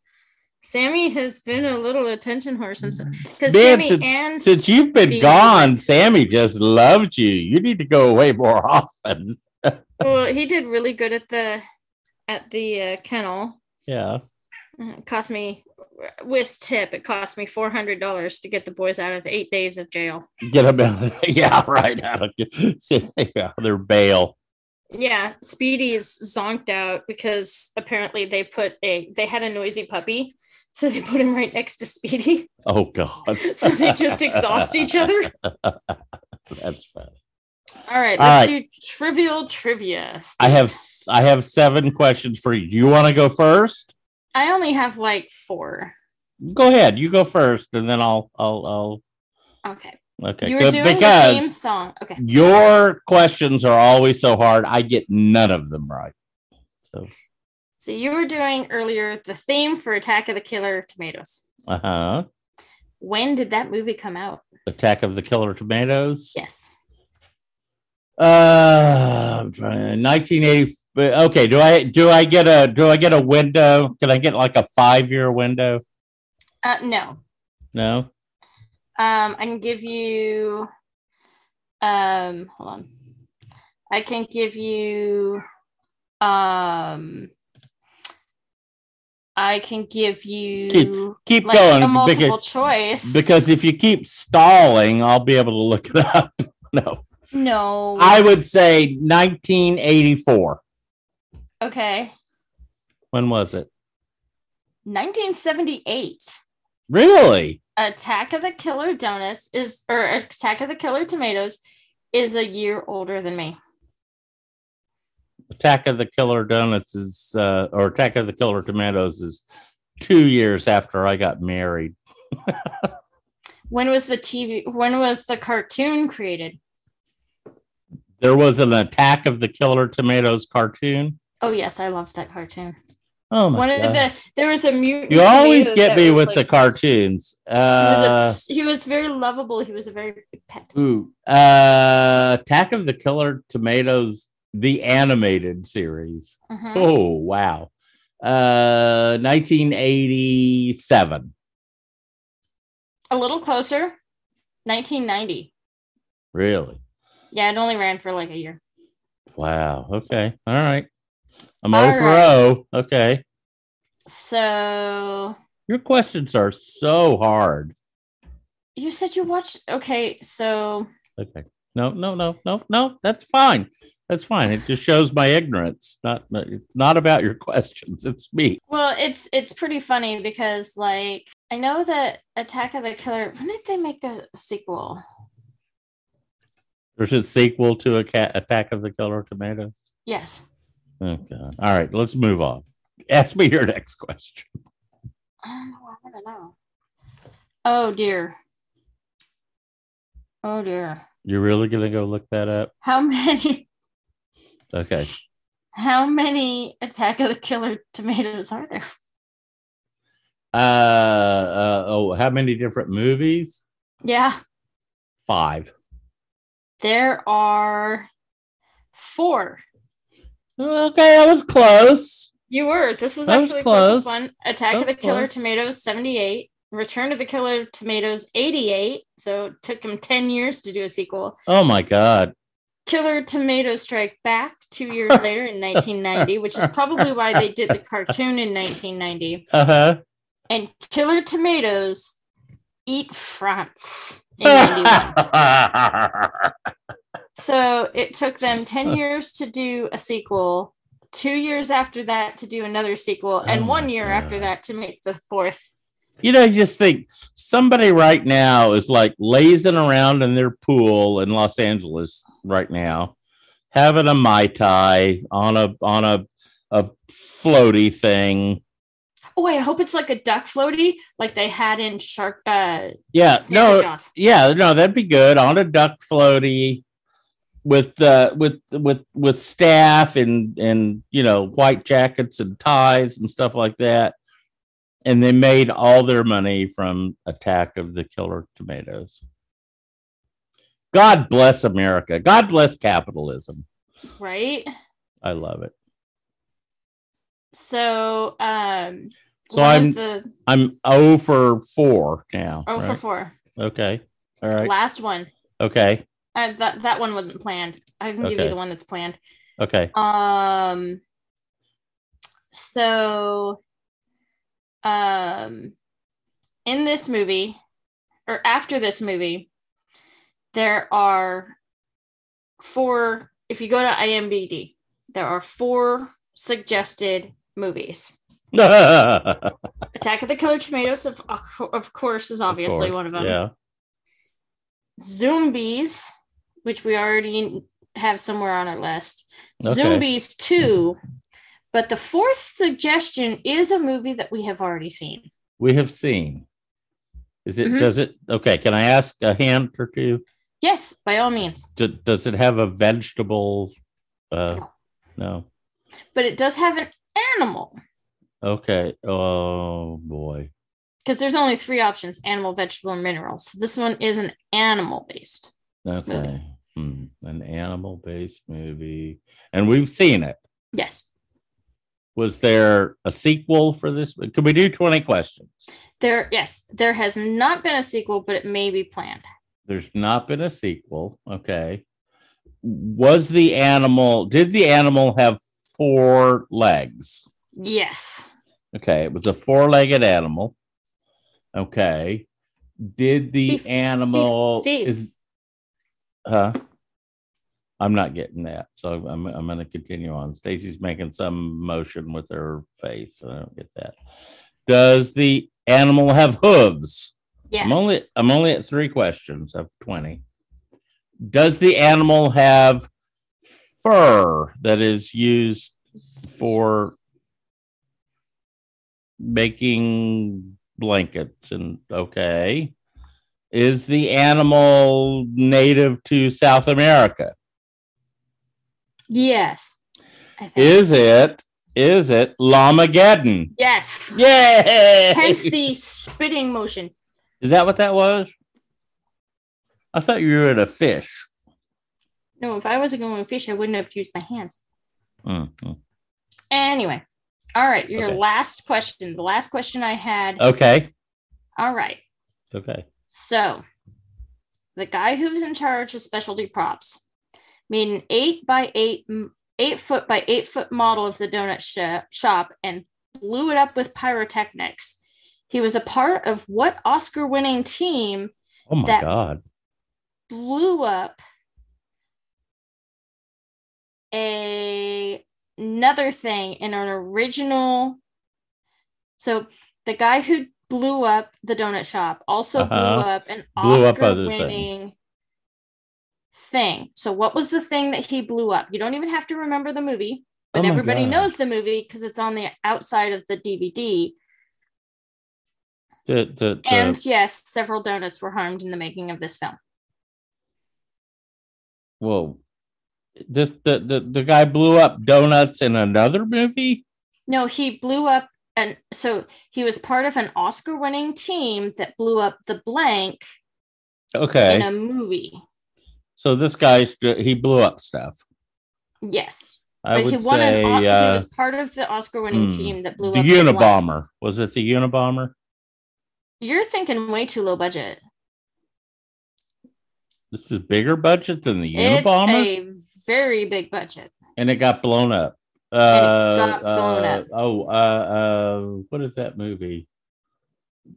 Speaker 1: Sammy has been a little attention whore since because Sammy
Speaker 2: since-
Speaker 1: and
Speaker 2: Since you've been gone, Sammy just loved you. You need to go away more [laughs] often.
Speaker 1: Well, he did really good at the at the uh, kennel.
Speaker 2: Yeah.
Speaker 1: It cost me with tip. It cost me four hundred dollars to get the boys out of eight days of jail.
Speaker 2: Get them out. [laughs] Yeah, right. Out of, [laughs] yeah, they're bail.
Speaker 1: Yeah, Speedy's zonked out because apparently they put a they had a noisy puppy, so they put him right next to Speedy.
Speaker 2: Oh God. [laughs]
Speaker 1: So they just exhaust each other. [laughs]
Speaker 2: That's funny.
Speaker 1: All right,
Speaker 2: All
Speaker 1: let's
Speaker 2: right.
Speaker 1: do trivial trivia.
Speaker 2: I have I have seven questions for you. Do you want to go first?
Speaker 1: I only have like four.
Speaker 2: Go ahead. You go first, and then I'll I'll
Speaker 1: Okay,
Speaker 2: I'll. Okay.
Speaker 1: you were doing the theme
Speaker 2: because
Speaker 1: song. Okay,
Speaker 2: your questions are always so hard. I get none of them right. So
Speaker 1: so you were doing earlier the theme for Attack of the Killer Tomatoes.
Speaker 2: uh huh.
Speaker 1: When did that movie come out?
Speaker 2: Attack of the Killer Tomatoes.
Speaker 1: Yes.
Speaker 2: Uh, I'm trying. 1980. Okay. Do I do I get a do I get a window? Can I get like a five year window?
Speaker 1: Uh, no.
Speaker 2: No.
Speaker 1: Um, I can give you. Um, hold on. I can give you. Um, I can give you
Speaker 2: Keep
Speaker 1: like
Speaker 2: going
Speaker 1: a multiple
Speaker 2: because,
Speaker 1: choice.
Speaker 2: because if you keep stalling, I'll be able to look it up. [laughs] No.
Speaker 1: no.
Speaker 2: I would say 1984.
Speaker 1: okay.
Speaker 2: When was it?
Speaker 1: 1978.
Speaker 2: Really?
Speaker 1: Attack of the Killer Donuts is, or Attack of the Killer Tomatoes is a year older than me.
Speaker 2: Attack of the Killer Donuts is, uh, or Attack of the Killer Tomatoes is two years after I got married. [laughs]
Speaker 1: When was the TV? When was the cartoon created?
Speaker 2: There was an Attack of the Killer Tomatoes cartoon.
Speaker 1: Oh yes, I loved that cartoon.
Speaker 2: Oh my
Speaker 1: One
Speaker 2: god!
Speaker 1: of the there was a mutant.
Speaker 2: you always get me with
Speaker 1: like
Speaker 2: the cartoons.
Speaker 1: He was, a
Speaker 2: Uh,
Speaker 1: he was very lovable. He was a very big pet.
Speaker 2: ooh, uh, Attack of the Killer Tomatoes, the animated series.
Speaker 1: Mhm.
Speaker 2: Oh wow. Uh 1987.
Speaker 1: A little closer. 1990.
Speaker 2: Really?
Speaker 1: Yeah, it only ran for like a year.
Speaker 2: Wow. Okay. All right. I'm
Speaker 1: All
Speaker 2: over
Speaker 1: right.
Speaker 2: O. Okay.
Speaker 1: So
Speaker 2: Your questions are so hard.
Speaker 1: you said you watched. Okay, so
Speaker 2: Okay. No, no, no, no, no. That's fine. That's fine. It just shows my ignorance. Not not about your questions. It's me.
Speaker 1: well, it's it's pretty funny because like I know that Attack of the Killer. When did they make a sequel?
Speaker 2: There's a sequel to a cat Attack of the Killer Tomatoes.
Speaker 1: Yes.
Speaker 2: Oh God. All right, let's move on. Ask me your next question.
Speaker 1: Oh, I to know. Oh dear. Oh dear.
Speaker 2: You're really gonna go look that up?
Speaker 1: How many?
Speaker 2: Okay.
Speaker 1: How many Attack of the Killer tomatoes are there?
Speaker 2: Uh, uh oh, how many different movies?
Speaker 1: Yeah,
Speaker 2: Five.
Speaker 1: there are four.
Speaker 2: Okay, I was close.
Speaker 1: You were. This was
Speaker 2: That was
Speaker 1: actually the closest
Speaker 2: close.
Speaker 1: one. Attack of the Killer
Speaker 2: close.
Speaker 1: Tomatoes, 78. Return of the Killer Tomatoes, 88. So it took him 10 years to do a sequel.
Speaker 2: Oh my god.
Speaker 1: Killer Tomatoes Strike Back two years later in 1990, which is probably why they did the cartoon in 1990.
Speaker 2: Uh huh.
Speaker 1: And Killer Tomatoes Eat France in 91. [laughs] so it took them 10 years to do a sequel, two years after that to do another sequel, and
Speaker 2: Oh
Speaker 1: one year after that to make the fourth.
Speaker 2: You know, you just think somebody right now is like lazing around in their pool in Los Angeles right now, having a mai tai on a on a a floaty thing.
Speaker 1: Oh, I hope it's like a duck floaty, like they had in Shark uh
Speaker 2: Yeah,
Speaker 1: Santa
Speaker 2: no,
Speaker 1: Jaws.
Speaker 2: yeah, no, that'd be good on a duck floaty with uh with with with staff and and you know white jackets and ties and stuff like that. And they made all their money from Attack of the Killer Tomatoes. God bless America. God bless capitalism.
Speaker 1: right?
Speaker 2: I love it.
Speaker 1: So um
Speaker 2: So I'm
Speaker 1: the
Speaker 2: I'm 0 for 4 now.
Speaker 1: oh for four.
Speaker 2: Okay. All right.
Speaker 1: Last one.
Speaker 2: Okay.
Speaker 1: Uh, that that one wasn't planned. I can give you the one that's planned.
Speaker 2: Okay.
Speaker 1: Um so um in this movie or after this movie there are four if you go to IMDb there are four suggested movies. [laughs] Attack of the Killer Tomatoes of of course is obviously
Speaker 2: course,
Speaker 1: one of them.
Speaker 2: Yeah.
Speaker 1: Zombies, which we already have somewhere on our list.
Speaker 2: Okay.
Speaker 1: Zombies 2. But the fourth suggestion is a movie that we have already seen.
Speaker 2: we have seen. Is it?
Speaker 1: Mhm.
Speaker 2: Does it? Okay. Can I ask a hint or two?
Speaker 1: Yes, by all means.
Speaker 2: Do, does it have a vegetable? Uh,
Speaker 1: No.
Speaker 2: no.
Speaker 1: But it does have an animal
Speaker 2: Okay. Oh boy.
Speaker 1: because there's only three options animal, vegetable, and mineral. So this one is an animal based.
Speaker 2: Okay. Hmm. An animal-based movie, and we've seen it.
Speaker 1: Yes.
Speaker 2: Was there a sequel for this? Could we do twenty questions?
Speaker 1: There, yes, there has not been a sequel, but it may be planned.
Speaker 2: There's not been a sequel. Okay. Was the animal? Did the animal have four legs?
Speaker 1: Yes.
Speaker 2: Okay, it was a four-legged animal. Okay. Did the
Speaker 1: Steve,
Speaker 2: animal
Speaker 1: Steve.
Speaker 2: is huh? I'm not getting that. So I'm I'm gonna continue on. Stacy's making some motion with her face. I don't get that. Does the animal have hooves?
Speaker 1: Yes.
Speaker 2: I'm only I'm only at three questions of 20. Does the animal have fur that is used for making blankets and okay? Is the animal native to South America?
Speaker 1: Yes.
Speaker 2: Is it is it Llamageddon?
Speaker 1: yes.
Speaker 2: Yay!
Speaker 1: Hence the [laughs] spitting motion.
Speaker 2: Is that what that was? I thought you were at a fish.
Speaker 1: No, if I wasn't going to fish, I wouldn't have used my hands.
Speaker 2: Mhm.
Speaker 1: Anyway, all right, your
Speaker 2: Okay.
Speaker 1: last question. The last question I had.
Speaker 2: Okay.
Speaker 1: All right,
Speaker 2: Okay.
Speaker 1: so the guy who's in charge of specialty props made an eight by eight, eight foot by eight foot model of the donut sh- shop and blew it up with pyrotechnics. He was a part of what Oscar winning team
Speaker 2: Oh my
Speaker 1: That-
Speaker 2: god.
Speaker 1: blew up a another thing in an original so the guy who blew up the donut shop also
Speaker 2: Uh-huh.
Speaker 1: blew up an
Speaker 2: Blew
Speaker 1: oscar
Speaker 2: other
Speaker 1: winning thing so what was the thing that he blew up you don't even have to remember the movie but
Speaker 2: Oh
Speaker 1: everybody
Speaker 2: God.
Speaker 1: knows the movie because it's on the outside of the dvd
Speaker 2: The, the, the-
Speaker 1: and yes several donuts were harmed in the making of this film
Speaker 2: whoa. This the, the the guy blew up donuts in another movie?
Speaker 1: No, he blew up and so he was part of an Oscar winning team that blew up the blank
Speaker 2: Okay.
Speaker 1: in a movie.
Speaker 2: So this guy he blew up stuff.
Speaker 1: Yes.
Speaker 2: I
Speaker 1: but
Speaker 2: would
Speaker 1: he won an
Speaker 2: say
Speaker 1: he
Speaker 2: uh,
Speaker 1: was part of the Oscar winning
Speaker 2: hmm,
Speaker 1: team that blew
Speaker 2: the
Speaker 1: up blank.
Speaker 2: Unabomber. Was it the Unabomber?
Speaker 1: You're thinking way too low budget.
Speaker 2: This is bigger budget than the Unabomber.
Speaker 1: It's a very big budget.
Speaker 2: and it got blown up. Uh,
Speaker 1: got blown
Speaker 2: uh,
Speaker 1: up.
Speaker 2: Oh, uh, uh, what is that movie?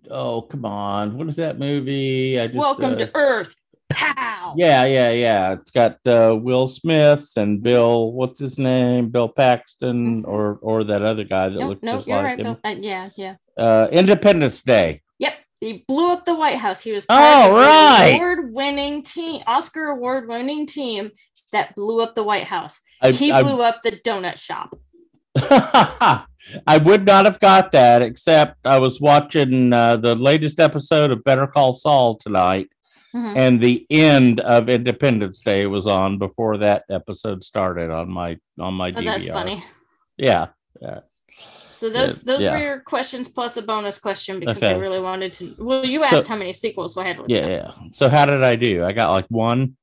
Speaker 2: Oh, come on! What is that movie? I just
Speaker 1: Welcome
Speaker 2: uh,
Speaker 1: to Earth. Pow.
Speaker 2: Yeah, yeah, yeah. It's got uh, Will Smith and Bill. What's his name? Bill Paxton,
Speaker 1: Mhm.
Speaker 2: or or that other guy that
Speaker 1: No,
Speaker 2: looks
Speaker 1: no,
Speaker 2: just
Speaker 1: you're
Speaker 2: like
Speaker 1: right.
Speaker 2: him.
Speaker 1: Bill. Uh, yeah, yeah.
Speaker 2: Uh, Independence Day.
Speaker 1: Yep. He blew up the White House. He was
Speaker 2: Oh,
Speaker 1: part of the
Speaker 2: right.
Speaker 1: award-winning team, Oscar award-winning team that blew up the White House.
Speaker 2: I,
Speaker 1: he
Speaker 2: I-
Speaker 1: blew up the donut shop. [laughs]
Speaker 2: I would not have got that except I was watching uh, the latest episode of Better Call Saul tonight,
Speaker 1: Mhm.
Speaker 2: and the end of Independence Day was on before that episode started on my on my
Speaker 1: Oh,
Speaker 2: DVR.
Speaker 1: that's funny.
Speaker 2: Yeah,
Speaker 1: So those those
Speaker 2: yeah.
Speaker 1: were your questions plus a bonus question because I really wanted to. Well, you
Speaker 2: So-
Speaker 1: asked how many sequels, so I had
Speaker 2: yeah, yeah. So how did I do? I got like one.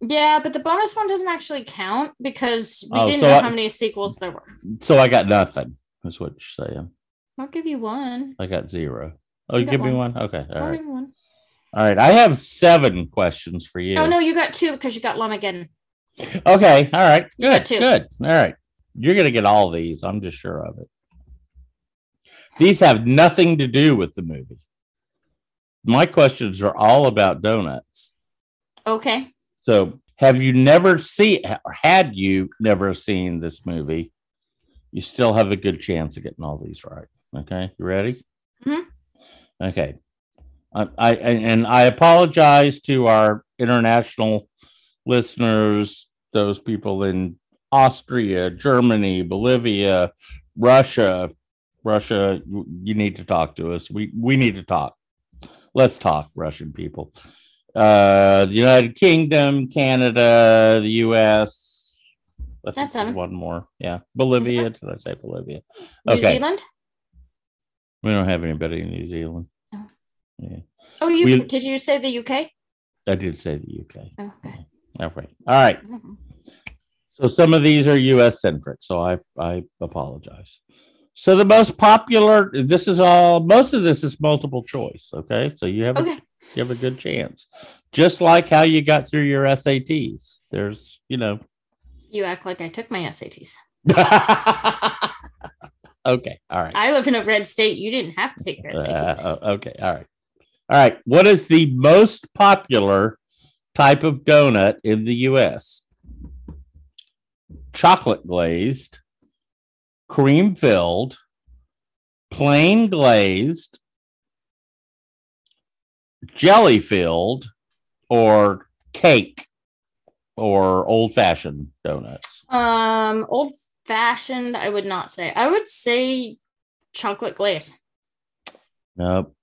Speaker 1: Yeah, but the bonus one doesn't actually count because we
Speaker 2: Oh,
Speaker 1: didn't
Speaker 2: so
Speaker 1: know
Speaker 2: I-
Speaker 1: how many sequels there were.
Speaker 2: So I got nothing. That's what you're saying.
Speaker 1: I'll give you one.
Speaker 2: I got zero. Oh,
Speaker 1: You
Speaker 2: give me
Speaker 1: one.
Speaker 2: Okay. All
Speaker 1: I'll
Speaker 2: right.
Speaker 1: give you one.
Speaker 2: All right. I have seven questions for you.
Speaker 1: Oh no, you got two because you got Llamageddon.
Speaker 2: Okay. All right.
Speaker 1: You got
Speaker 2: Good.
Speaker 1: two.
Speaker 2: Good. All right. You're going to get all these. I'm just sure of it. These have nothing to do with the movie. My questions are all about donuts.
Speaker 1: Okay.
Speaker 2: So, have you never seen, had you never seen this movie? You still have a good chance of getting all these right. Okay. You ready?
Speaker 1: Mhm.
Speaker 2: Okay. I, I and I apologize to our international listeners, those people in Austria, Germany, Bolivia, Russia. Russia, you need to talk to us. We we need to talk. Let's talk, Russian people. Uh, the United Kingdom, Canada, the U.S. Let's
Speaker 1: That's
Speaker 2: one more. Yeah, Bolivia. Did I say Bolivia?
Speaker 1: New
Speaker 2: Okay.
Speaker 1: Zealand.
Speaker 2: We don't have anybody in New Zealand.
Speaker 1: Oh.
Speaker 2: Yeah,
Speaker 1: Oh, you
Speaker 2: We-
Speaker 1: did you say the UK?
Speaker 2: I did say the UK.
Speaker 1: Oh, okay.
Speaker 2: Okay. All right.
Speaker 1: Mhm.
Speaker 2: So some of these are US centric, so I I apologize. So the most popular this is all most of this is multiple choice, okay? So you have a, you have a good chance. Just like how you got through your SATs. There's, you know.
Speaker 1: You act like I took my SATs. [laughs]
Speaker 2: okay, all right.
Speaker 1: I live in a red state. You didn't have to take SATs.
Speaker 2: Uh, uh, okay, all right. All right. What is the most popular type of donut in the US? Chocolate glazed, cream filled, plain glazed, jelly filled, or cake or old fashioned donuts?
Speaker 1: um, old fashioned. I would not say. I would say chocolate glaze.
Speaker 2: Nope.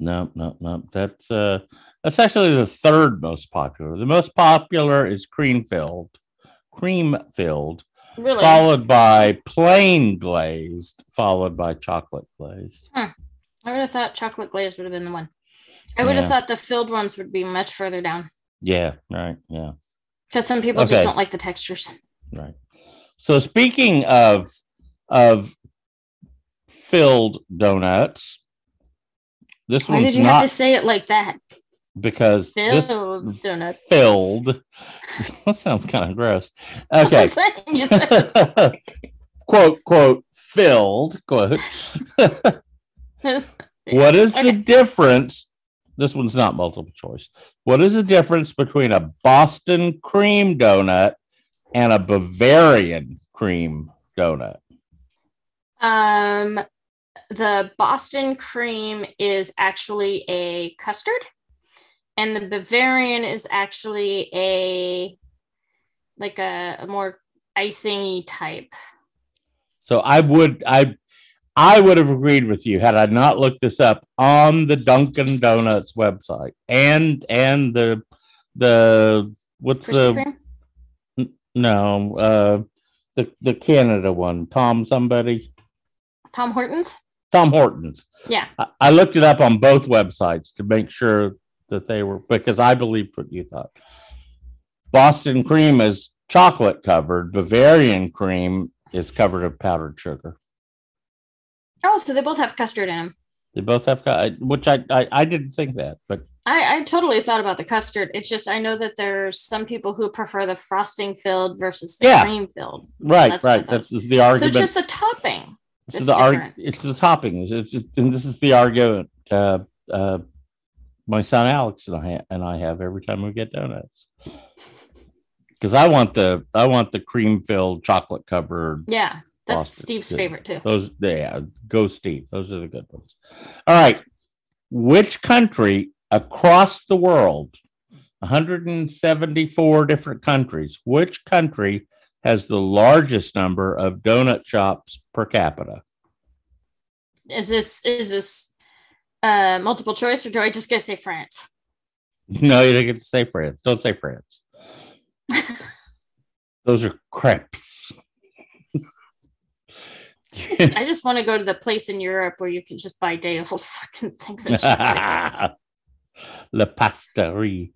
Speaker 2: Nope, nope, nope. That's uh that's actually the third most popular. The most popular is cream filled. Cream filled,
Speaker 1: Really?
Speaker 2: followed by plain glazed, followed by chocolate glazed.
Speaker 1: I would have thought chocolate glazed would have been the one. I would have thought the filled ones would be much further down
Speaker 2: Yeah, right. Yeah,
Speaker 1: because some people
Speaker 2: Okay.
Speaker 1: just don't like the textures.
Speaker 2: right. So speaking of of filled donuts, this
Speaker 1: Why did you have to say it like that?
Speaker 2: because this
Speaker 1: Filled donuts.
Speaker 2: filled. [laughs] that sounds kind of gross. Okay.
Speaker 1: I'm saying you said [laughs]
Speaker 2: quote quote filled quote [laughs] what is the difference this one's not multiple choice what is the difference between a boston cream donut and a bavarian cream donut
Speaker 1: Um, the Boston cream is actually a custard, and the Bavarian is actually a like a, a more icing type.
Speaker 2: so i would i i would have agreed with you had i not looked this up on the dunkin donuts website and and the the what's
Speaker 1: Krispy
Speaker 2: the
Speaker 1: Kreme.
Speaker 2: No, uh, the the Canada one, Tom somebody,
Speaker 1: Tom Hortons.
Speaker 2: Tom Hortons.
Speaker 1: Yeah.
Speaker 2: I, I looked it up on both websites to make sure that they were because I believed what you thought. Boston cream is chocolate covered. Bavarian cream is covered in powdered sugar.
Speaker 1: Oh, so they both have custard in them.
Speaker 2: They both have, which I, I I didn't think that, but
Speaker 1: I, I totally thought about the custard. It's just I know that there's some people who prefer the frosting filled versus the
Speaker 2: Yeah.
Speaker 1: cream filled.
Speaker 2: Right,
Speaker 1: that's
Speaker 2: right. That's, the
Speaker 1: So
Speaker 2: argument.
Speaker 1: it's just the topping. It's
Speaker 2: the arg- it's the toppings. It's just, and this is the argument uh, uh, my son Alex and I and I have every time we get donuts. Because I want the I want the cream filled chocolate covered
Speaker 1: Yeah, that's
Speaker 2: Frosted,
Speaker 1: Steve's favorite too.
Speaker 2: those yeah go Steve those are the good ones. All right, which country across the world, 174 different countries, which country has the largest number of donut shops per capita?
Speaker 1: Is this is this uh multiple choice or do I just get to say France?
Speaker 2: No, you don't get to say France. Don't say France. [laughs] Those are crepes.
Speaker 1: I just want to go to the place in Europe where you can just buy day old fucking things and shit. [laughs]
Speaker 2: La pasterie.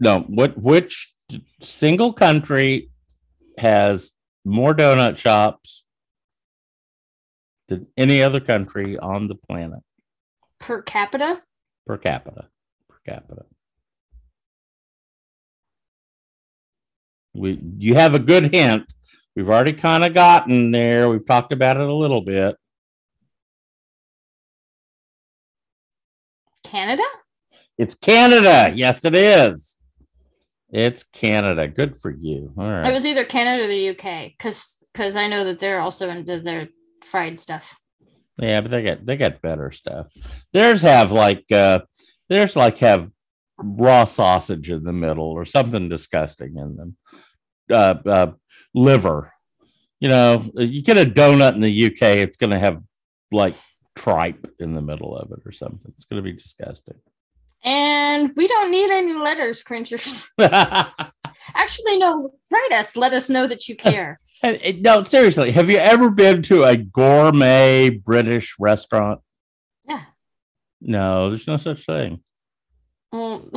Speaker 2: No, what which single country has more donut shops than any other country on the planet
Speaker 1: per capita.
Speaker 2: per capita? Per capita. We you have a good hint. We've already kind of gotten there. We've talked about it a little bit.
Speaker 1: Canada?
Speaker 2: It's Canada. Yes, it is. It's Canada. Good for you. All right.
Speaker 1: It was either Canada or the UK because because I know that they're also into their fried stuff.
Speaker 2: yeah, but they got they got better stuff. Theirs have like uh theirs like have raw sausage in the middle or something disgusting in them. Uh, uh liver. You know, you get a donut in the UK, it's gonna have like tripe in the middle of it or something. It's gonna be disgusting.
Speaker 1: And we don't need any letters, cringers. [laughs] Actually, no, write us. Let us know that you care. [laughs]
Speaker 2: No, seriously, have you ever been to a gourmet British restaurant?
Speaker 1: Yeah.
Speaker 2: No, there's no such thing.
Speaker 1: Well,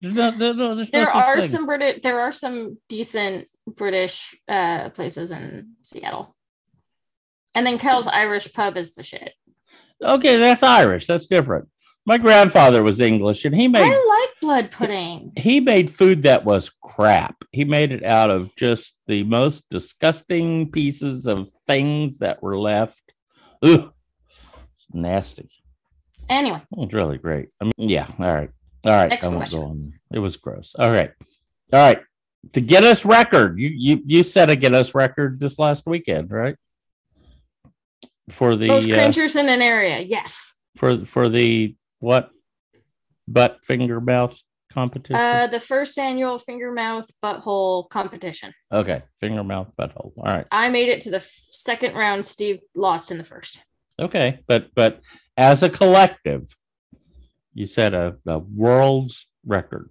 Speaker 2: There's no, no, no, there's no
Speaker 1: there
Speaker 2: such
Speaker 1: are
Speaker 2: thing.
Speaker 1: some British. There are some decent British uh, places in Seattle. And then Kells Irish pub is the shit.
Speaker 2: Okay, that's Irish. That's different. My grandfather was English, and he made
Speaker 1: I like blood pudding.
Speaker 2: he made food that was crap. He made it out of just the most disgusting pieces of things that were left. Ugh, it's nasty.
Speaker 1: Anyway,
Speaker 2: it's really great. I mean, yeah. All right. All right.
Speaker 1: Next
Speaker 2: I won't
Speaker 1: question.
Speaker 2: go on. It was gross. All right. All right. The Guinness record. You you you set a Guinness record this last weekend, right? For the
Speaker 1: most
Speaker 2: uh,
Speaker 1: cringers in an area. Yes.
Speaker 2: for for the what butt finger mouth competition.
Speaker 1: Uh, the first annual finger mouth butthole competition.
Speaker 2: okay, finger mouth butthole. All right.
Speaker 1: I made it to the f- second round. Steve lost in the first.
Speaker 2: Okay, but but as a collective, you set a, a world's record.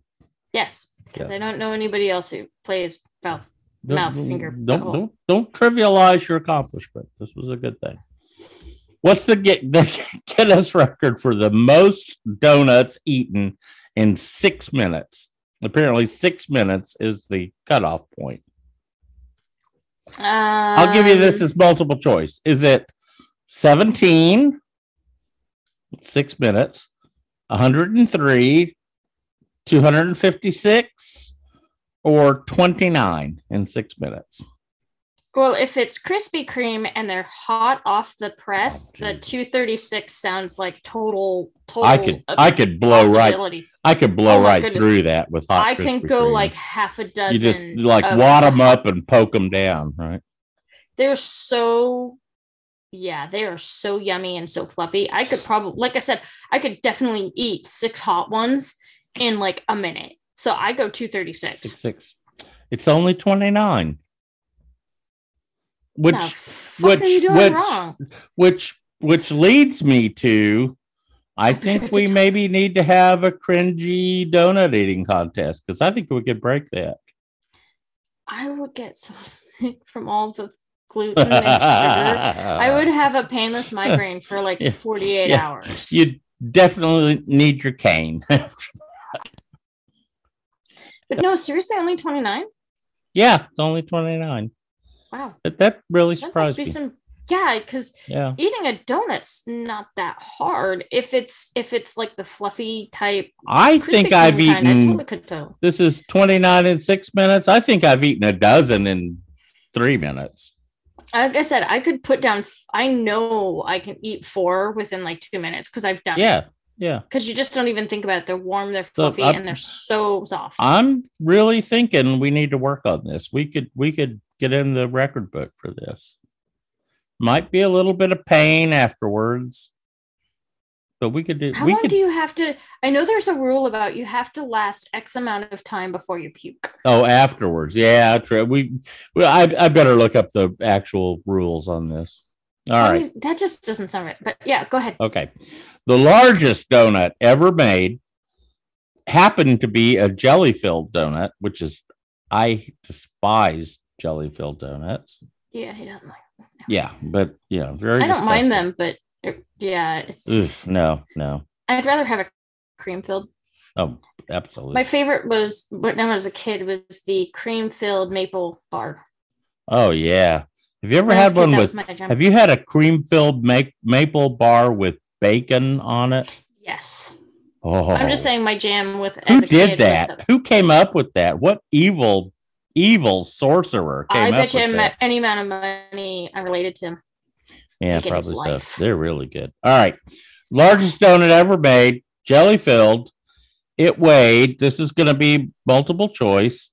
Speaker 1: Yes, because
Speaker 2: Yeah.
Speaker 1: I don't know anybody else who plays mouth. Mouth,
Speaker 2: Don't-
Speaker 1: finger,
Speaker 2: Don't
Speaker 1: butthole.
Speaker 2: don't don't trivialize your accomplishment. This was a good thing. What's the get the [laughs] Guinness record for the most donuts eaten in six minutes? Apparently, six minutes is the cutoff point. I'll give you this
Speaker 1: Um,
Speaker 2: as multiple choice. Is it 17, six minutes, 103, 256, or 29 in six minutes?
Speaker 1: Well, if it's Krispy Kreme and they're hot off the press,
Speaker 2: Oh,
Speaker 1: the 236 sounds like total total.
Speaker 2: I could I could blow right. I could blow
Speaker 1: Oh
Speaker 2: right
Speaker 1: goodness.
Speaker 2: through that with hot.
Speaker 1: I can go
Speaker 2: Kreme.
Speaker 1: like half a dozen.
Speaker 2: you just like
Speaker 1: of
Speaker 2: wad them up and poke them down, right?
Speaker 1: They're so, yeah, they are so yummy and so fluffy. I could probably, like I said, I could definitely eat six hot ones in like a minute. So I go 236.
Speaker 2: Six six. It's only 29. Which
Speaker 1: the fuck are you
Speaker 2: which- which-
Speaker 1: wrong?
Speaker 2: which which leads me to I [laughs] think we maybe need to have a cringy donut eating contest because I think we could break that.
Speaker 1: I would get so [laughs] sick from all the gluten and sugar. [laughs] I would have a painless migraine for like
Speaker 2: Yeah.
Speaker 1: 48
Speaker 2: Yeah.
Speaker 1: hours.
Speaker 2: You definitely need your cane.
Speaker 1: but no, seriously, only 29?
Speaker 2: yeah, it's only 29.
Speaker 1: Wow.
Speaker 2: But that really surprised me.
Speaker 1: some yeah, because
Speaker 2: Yeah.
Speaker 1: eating a donut's not that hard if it's if it's like the fluffy type.
Speaker 2: I think I've
Speaker 1: kind, I
Speaker 2: eaten
Speaker 1: totally
Speaker 2: this is 29 in six minutes. I think I've eaten a dozen in three minutes.
Speaker 1: Like I said, I could put down. I know I can eat four within like two minutes because I've done.
Speaker 2: Yeah. Yeah.
Speaker 1: Because you just don't even think about it. They're warm, they're fluffy,
Speaker 2: uh,
Speaker 1: and they're so soft.
Speaker 2: I'm really thinking we need to work on this. We could we could get in the record book for this. Might be a little bit of pain afterwards. But we could do
Speaker 1: How
Speaker 2: we
Speaker 1: long
Speaker 2: could
Speaker 1: do you have to? I know there's a rule about you have to last X amount of time before you puke.
Speaker 2: oh afterwards. Yeah, true. We well I I better look up the actual rules on this. All right.
Speaker 1: me- that just doesn't sound right. But yeah, go ahead.
Speaker 2: Okay. The largest donut ever made happened to be a jelly filled donut, which is, I despise jelly filled donuts.
Speaker 1: Yeah, he doesn't like.
Speaker 2: Yeah, but you know, very.
Speaker 1: I don't mind them, but it- yeah, it's.
Speaker 2: Ugh, no, no.
Speaker 1: I'd rather have a cream filled.
Speaker 2: Oh, absolutely.
Speaker 1: My favorite was when I was a kid was the cream filled maple bar.
Speaker 2: oh yeah. Have you ever
Speaker 1: When
Speaker 2: had
Speaker 1: a kid,
Speaker 2: one with?
Speaker 1: was my jam.
Speaker 2: Have you had a cream filled ma- maple bar with bacon on it?
Speaker 1: Yes,
Speaker 2: Oh,
Speaker 1: I'm just saying my jam with
Speaker 2: Who
Speaker 1: as a
Speaker 2: did that?
Speaker 1: The,
Speaker 2: Who came up with that? What evil, evil sorcerer came
Speaker 1: I bet you
Speaker 2: that?
Speaker 1: any amount of money I'm related to him.
Speaker 2: Yeah, probably so. They're really good. All right. Largest donut ever made, jelly filled. It weighed, this is going to be multiple choice,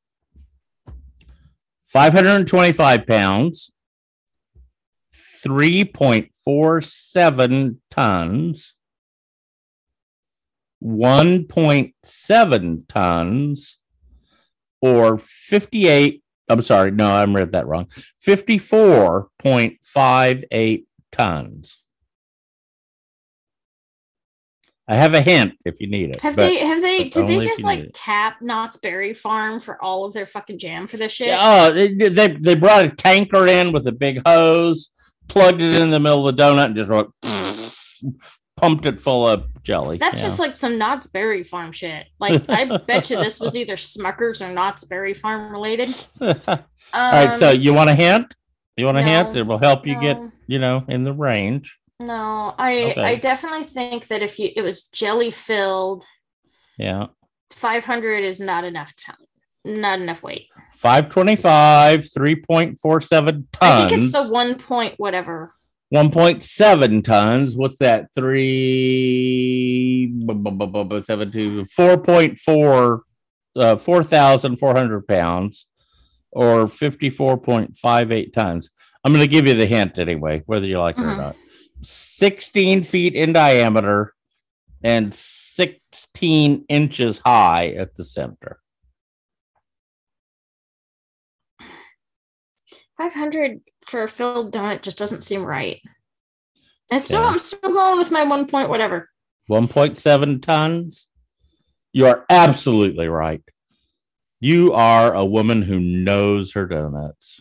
Speaker 2: 525 pounds, 3.47 tons, 1.7 tons, or 58. I'm sorry, no, I read that wrong. 54.58 tons. I have a hint if you need it.
Speaker 1: Have they? Have they? Did they just like tap Knott's Berry Farm for all of their fucking jam for this shit?
Speaker 2: Oh, they, they they brought a tanker in with a big hose, plugged it in the middle of the donut, and just wrote, pumped it full of jelly.
Speaker 1: That's
Speaker 2: Yeah.
Speaker 1: just like some Knott's Berry Farm shit. Like I bet you this was either Smuckers or Knott's Berry Farm related. Um, [laughs]
Speaker 2: All right, so you want a hint? You want a hint It will help you get, you know, in the range.
Speaker 1: no, I
Speaker 2: Okay.
Speaker 1: I definitely think that if you it was jelly filled,
Speaker 2: Yeah.
Speaker 1: 500 is not enough time, not enough weight.
Speaker 2: 525, 3.47 tons.
Speaker 1: I think it's the one point whatever.
Speaker 2: 1.7 tons. What's that? Three, bu- bu- bu- bu- bu- seven, two, 4.4, uh, 4,400 pounds or 54.58 tons. I'm going to give you the hint anyway, whether you like it or
Speaker 1: Mhm.
Speaker 2: not. 16 feet in diameter and 16 inches high at the center.
Speaker 1: 500 for a filled donut just doesn't seem right. And still,
Speaker 2: Yeah.
Speaker 1: I'm still going with my one point whatever.
Speaker 2: 1.7 tons. You are absolutely right. You are a woman who knows her donuts.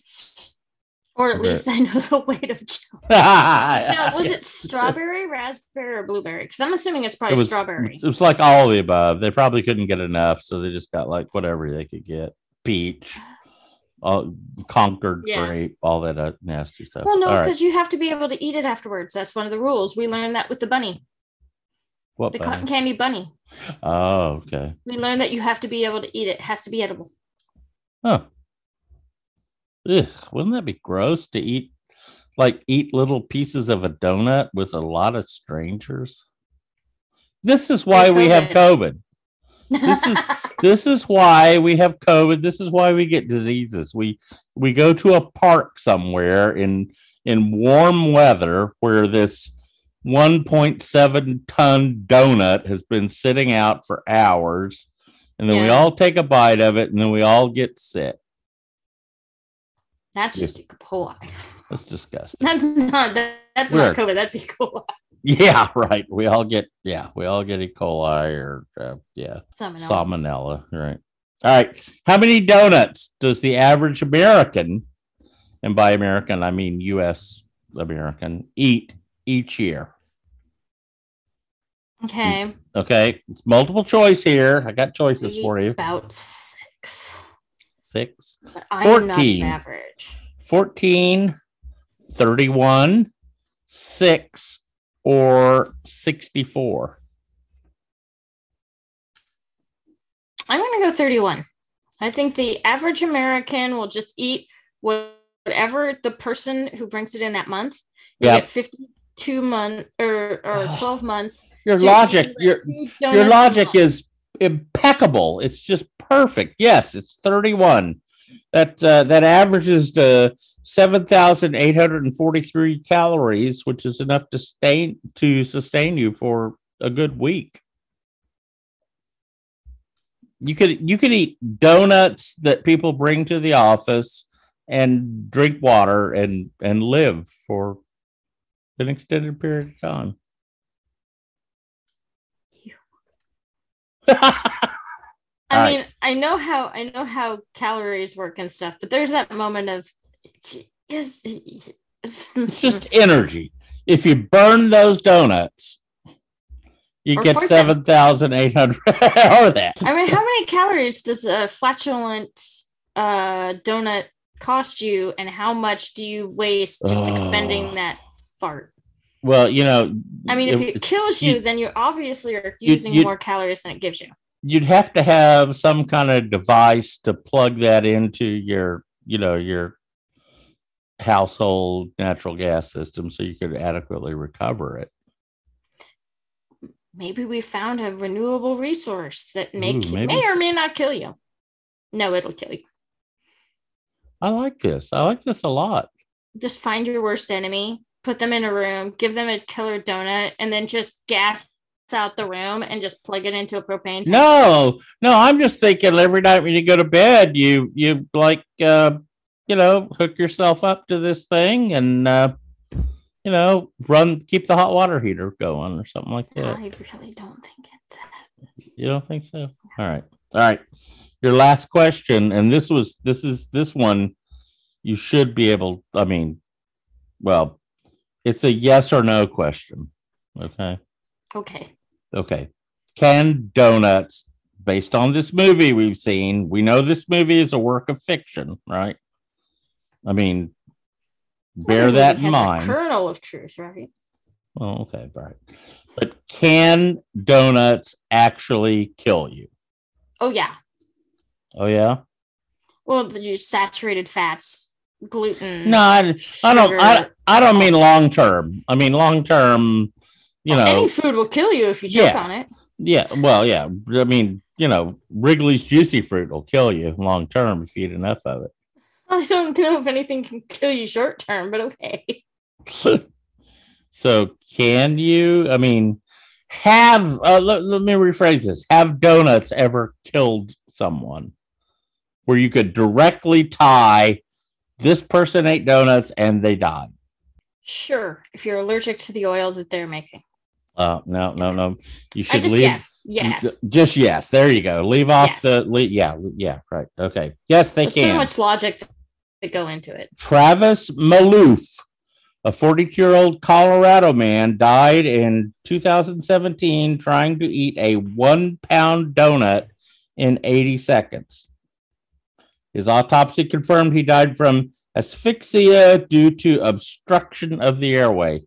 Speaker 1: Or at
Speaker 2: Okay.
Speaker 1: least I know the weight of jelly. [laughs]
Speaker 2: no,
Speaker 1: No, was it strawberry, raspberry, or blueberry? Because I'm assuming it's
Speaker 2: It
Speaker 1: probably
Speaker 2: was,
Speaker 1: strawberry.
Speaker 2: it was like all of the above. They probably couldn't get enough, so they just got like whatever they could get. Peach, oh. All, Concord
Speaker 1: Yeah.
Speaker 2: grape, all that uh, nasty stuff.
Speaker 1: Well, no,
Speaker 2: All right.
Speaker 1: because you have to be able to eat it afterwards. That's one of the rules. We learned that with the bunny,
Speaker 2: What
Speaker 1: the
Speaker 2: bunny?
Speaker 1: cotton candy bunny.
Speaker 2: Oh, okay.
Speaker 1: We learned that you have to be able to eat it. It has to be edible.
Speaker 2: Huh. Ugh, wouldn't that be gross to eat? Like eat little pieces of a donut with a lot of strangers. This is why we have COVID. This is [laughs] this is why we have COVID. This is why we get diseases. We we go to a park somewhere in in warm weather where this 1.7 ton donut has been sitting out for hours, and then we all take a bite of it, and then we all get sick.
Speaker 1: That's just E. coli.
Speaker 2: That's disgusting. [laughs]
Speaker 1: That's not that, that's
Speaker 2: Weird.
Speaker 1: not COVID. That's E. coli.
Speaker 2: Yeah, [laughs] right. We all get yeah, we all get E. coli or uh, yeah,
Speaker 1: Salmonella.
Speaker 2: salmonella. Right. All right. How many donuts does the average American, and by American I mean U.S. American, eat each year?
Speaker 1: Okay.
Speaker 2: Okay, it's multiple choice here. I got choices for you.
Speaker 1: About six.
Speaker 2: Six,
Speaker 1: But I'm not
Speaker 2: 14.
Speaker 1: an average.
Speaker 2: 14, 31, 6, or 64?
Speaker 1: I'm going to go 31. I think the average American will just eat whatever the person who brings it in that month. You
Speaker 2: Yep.
Speaker 1: get 52 month or, or [sighs] 12 months.
Speaker 2: Your
Speaker 1: So
Speaker 2: logic, your your logic is impeccable. It's just perfect. Yes, it's 31. That uh, that averages to 7,843 calories, which is enough to sustain to sustain you for a good week. You could you could eat donuts that people bring to the office and drink water and and live for an extended period of time.
Speaker 1: I [laughs] mean, I know how I know how calories work and stuff, but there's that moment of
Speaker 2: just energy. If you burn those donuts, you
Speaker 1: Or
Speaker 2: get
Speaker 1: fork
Speaker 2: seven thousand eight hundred [laughs] or that.
Speaker 1: I mean, how many calories does a flatulent uh, donut cost you, and how much do you waste just
Speaker 2: Oh.
Speaker 1: expending that fart?
Speaker 2: Well, you know,
Speaker 1: I mean, if
Speaker 2: it-
Speaker 1: it kills you,
Speaker 2: you-
Speaker 1: then you obviously are using
Speaker 2: you-
Speaker 1: more calories than it gives you.
Speaker 2: you'd have to have some kind of device to plug that into your, you know, your household natural gas system so you could adequately recover it.
Speaker 1: Maybe we found a renewable resource that may,
Speaker 2: Ooh, maybe
Speaker 1: may or may not kill you. No, it'll kill you.
Speaker 2: I like this. I like this a lot.
Speaker 1: Just find your worst enemy, put them in a room, give them a killer donut, and then just gas out the room and just plug it into a propane tank.
Speaker 2: No, no, I'm just thinking every night when you go to bed, you you like uh you know, hook yourself up to this thing and uh you know, run keep the hot water heater going or something like that.
Speaker 1: I really don't think it's that.
Speaker 2: You don't think so? All right. All right. Your last question, and this was this is this one you should be able, I mean, well, it's a yes or no question. Okay.
Speaker 1: Okay.
Speaker 2: Okay. Can donuts, based on this movie we've seen, we know this movie is a work of fiction, right? I mean, bear that in mind.
Speaker 1: kernel of truth, right?
Speaker 2: Oh, okay, right. But can donuts actually kill you?
Speaker 1: Oh yeah.
Speaker 2: Oh yeah.
Speaker 1: Well, the saturated fats, gluten.
Speaker 2: No, I, I don't. I. I don't mean long term. I mean long term. You know,
Speaker 1: any food will kill you if you choke
Speaker 2: Yeah.
Speaker 1: on it.
Speaker 2: yeah. Well, yeah. I mean, you know, Wrigley's juicy fruit will kill you long term if you eat enough of it. [laughs]
Speaker 1: I don't know if anything can kill you short term, but okay. [laughs]
Speaker 2: so can you i mean have uh, let, let me rephrase this have donuts ever killed someone where you could directly tie this person ate donuts and they died
Speaker 1: Sure, if you're allergic to the oil that they're making.
Speaker 2: uh no no no you should
Speaker 1: I just
Speaker 2: leave
Speaker 1: yes, yes.
Speaker 2: just yes there you go leave off
Speaker 1: Yes.
Speaker 2: the le- yeah yeah right okay yes they
Speaker 1: There's so much logic that go into it.
Speaker 2: Travis Maloof, a 42 year old Colorado man, died in 2017 trying to eat a one pound donut in 80 seconds. His autopsy confirmed he died from asphyxia due to obstruction of the airway.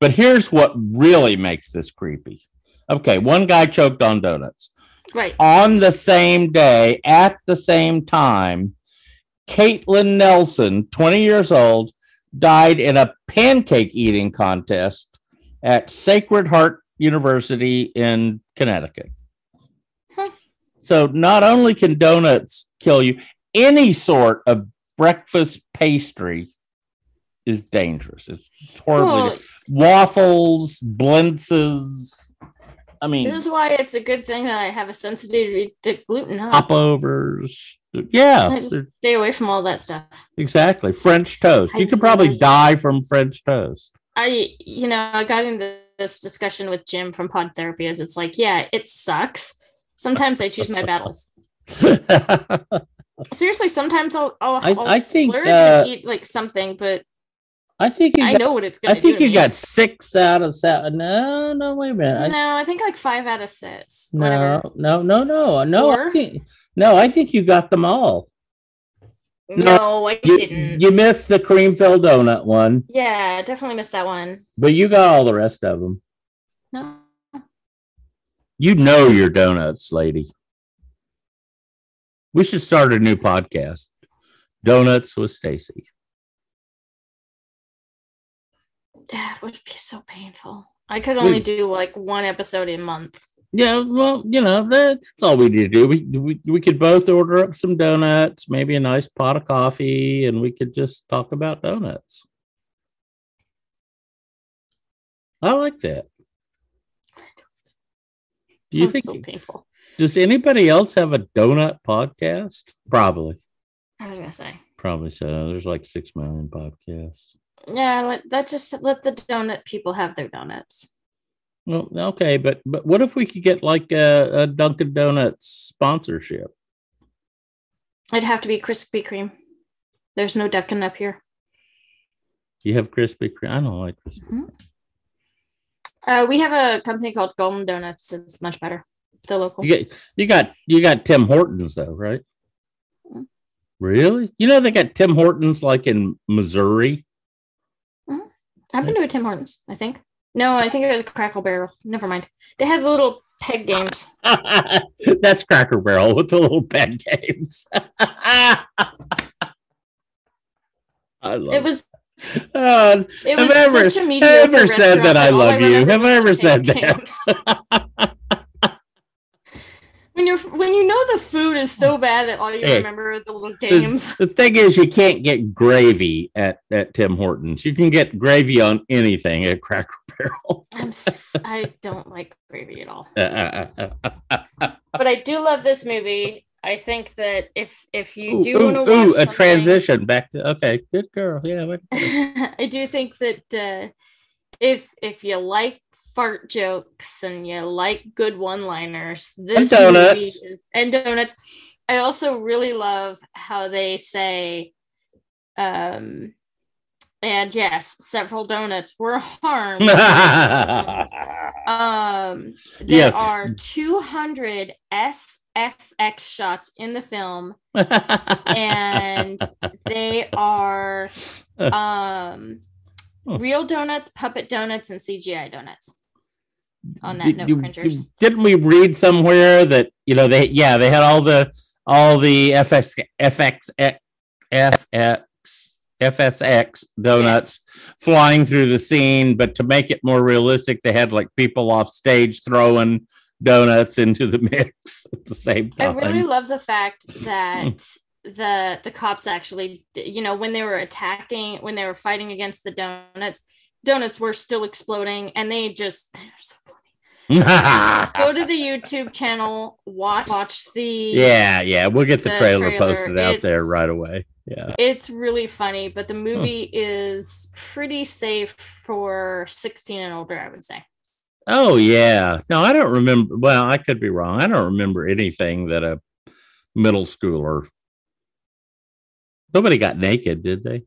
Speaker 2: But here's what really makes this creepy. Okay, one guy choked on donuts
Speaker 1: Right.
Speaker 2: on the same day at the same time, Caitlin Nelson, 20 years old, died in a pancake eating contest at Sacred Heart University in Connecticut.
Speaker 1: Huh.
Speaker 2: So not only can donuts kill you, any sort of breakfast pastry is dangerous. It's horribly waffles, blintzes. I mean,
Speaker 1: this is why it's a good thing that I have a sensitivity to gluten. Huh?
Speaker 2: popovers. Yeah,
Speaker 1: I just stay away from all that stuff.
Speaker 2: exactly. French toast.
Speaker 1: I
Speaker 2: You could probably die from French toast.
Speaker 1: I, you know, I got into this discussion with Jim from Pod Therapy. Is it's like, yeah, it sucks. Sometimes I choose my [laughs] battles. [laughs] Seriously, sometimes I'll, I'll,
Speaker 2: I-
Speaker 1: I'll
Speaker 2: I think,
Speaker 1: splurge
Speaker 2: uh,
Speaker 1: and eat like something, but
Speaker 2: I think
Speaker 1: I
Speaker 2: got,
Speaker 1: know what it's
Speaker 2: I
Speaker 1: gonna
Speaker 2: I
Speaker 1: think
Speaker 2: you
Speaker 1: to
Speaker 2: got six out of seven. No, no, wait a minute.
Speaker 1: No, I think like five out of six. Whatever.
Speaker 2: no, no, no, no, no. I think, no, I think you got them all.
Speaker 1: No, I
Speaker 2: You,
Speaker 1: didn't.
Speaker 2: you missed the cream filled donut one,
Speaker 1: yeah, definitely missed that one.
Speaker 2: but you got all the rest of them.
Speaker 1: No.
Speaker 2: You know your donuts, lady. We should start a new podcast. Donuts with Stacy.
Speaker 1: That would be so painful. I could only do like one episode a month.
Speaker 2: Yeah, well, you know, that- that's all we need to do. We, we we could both order up some donuts, maybe a nice pot of coffee, and we could just talk about donuts. I like that. Do you think
Speaker 1: so painful?
Speaker 2: does anybody else have a donut podcast? Probably.
Speaker 1: I was gonna say.
Speaker 2: Probably so. There's like six million podcasts.
Speaker 1: Yeah, let that just let the donut people have their donuts.
Speaker 2: Well, okay, but but what if we could get like a, a Dunkin' Donuts sponsorship?
Speaker 1: It'd have to be Krispy Kreme. There's no Dunkin' up here.
Speaker 2: You have Krispy Kreme. I don't like Krispy.
Speaker 1: Uh, we have a company called Golden Donuts. It's much better. The local.
Speaker 2: You get you got you got Tim Hortons though, right?
Speaker 1: Mhm.
Speaker 2: Really? You know they got Tim Hortons like in Missouri.
Speaker 1: I've been to a Tim Hortons. I think. No, I think it was Crackle Barrel. Never mind. They have little peg games. [laughs]
Speaker 2: That's Cracker Barrel with the little peg games. [laughs] I love
Speaker 1: It was.
Speaker 2: Uh,
Speaker 1: It
Speaker 2: Have
Speaker 1: was
Speaker 2: ever-
Speaker 1: such a mediocre
Speaker 2: ever said that I love you? Have I ever said that? [laughs]
Speaker 1: when you're when you know the food is so bad that all you
Speaker 2: Hey.
Speaker 1: remember are the little games.
Speaker 2: The thing is, you can't get gravy at, at Tim Hortons. You can get gravy on anything at Cracker [laughs] Barrel.
Speaker 1: I'm s- I don't like gravy at all. [laughs] But I do love this movie. I think that if if you
Speaker 2: ooh,
Speaker 1: do want to watch
Speaker 2: ooh, a transition back to okay, good girl. Yeah, [laughs]
Speaker 1: I do think that uh, if if you like fart jokes and you like good one-liners, this
Speaker 2: and
Speaker 1: donuts. is, and donuts. I also really love how they say, um, and yes, several donuts were harmed. [laughs] um, there
Speaker 2: Yeah.
Speaker 1: are 200 SFX shots in the film and they are [laughs] um real donuts, puppet donuts, and CGI donuts on that
Speaker 2: Did
Speaker 1: note
Speaker 2: you-
Speaker 1: printers.
Speaker 2: Didn't we read somewhere that you know they yeah they had all the all the FX FX FX FSX donuts flying through the scene, but to make it more realistic, they had like people off stage throwing donuts into the mix [laughs] at the same time.
Speaker 1: I really love the fact [laughs] that the the cops actually, you know, when they were attacking, when they were fighting against the donuts, donuts were still exploding, and they just they're so. Go [laughs] to the YouTube channel, watch watch the
Speaker 2: yeah, yeah, we'll get the,
Speaker 1: The
Speaker 2: trailer,
Speaker 1: trailer,
Speaker 2: posted out there right away. Yeah.
Speaker 1: It's really funny, but the movie is pretty safe for 16 and older, I would say.
Speaker 2: Oh yeah. No, I don't remember. Well, I could be wrong. I don't remember anything that a middle schooler. Nobody got naked, did they?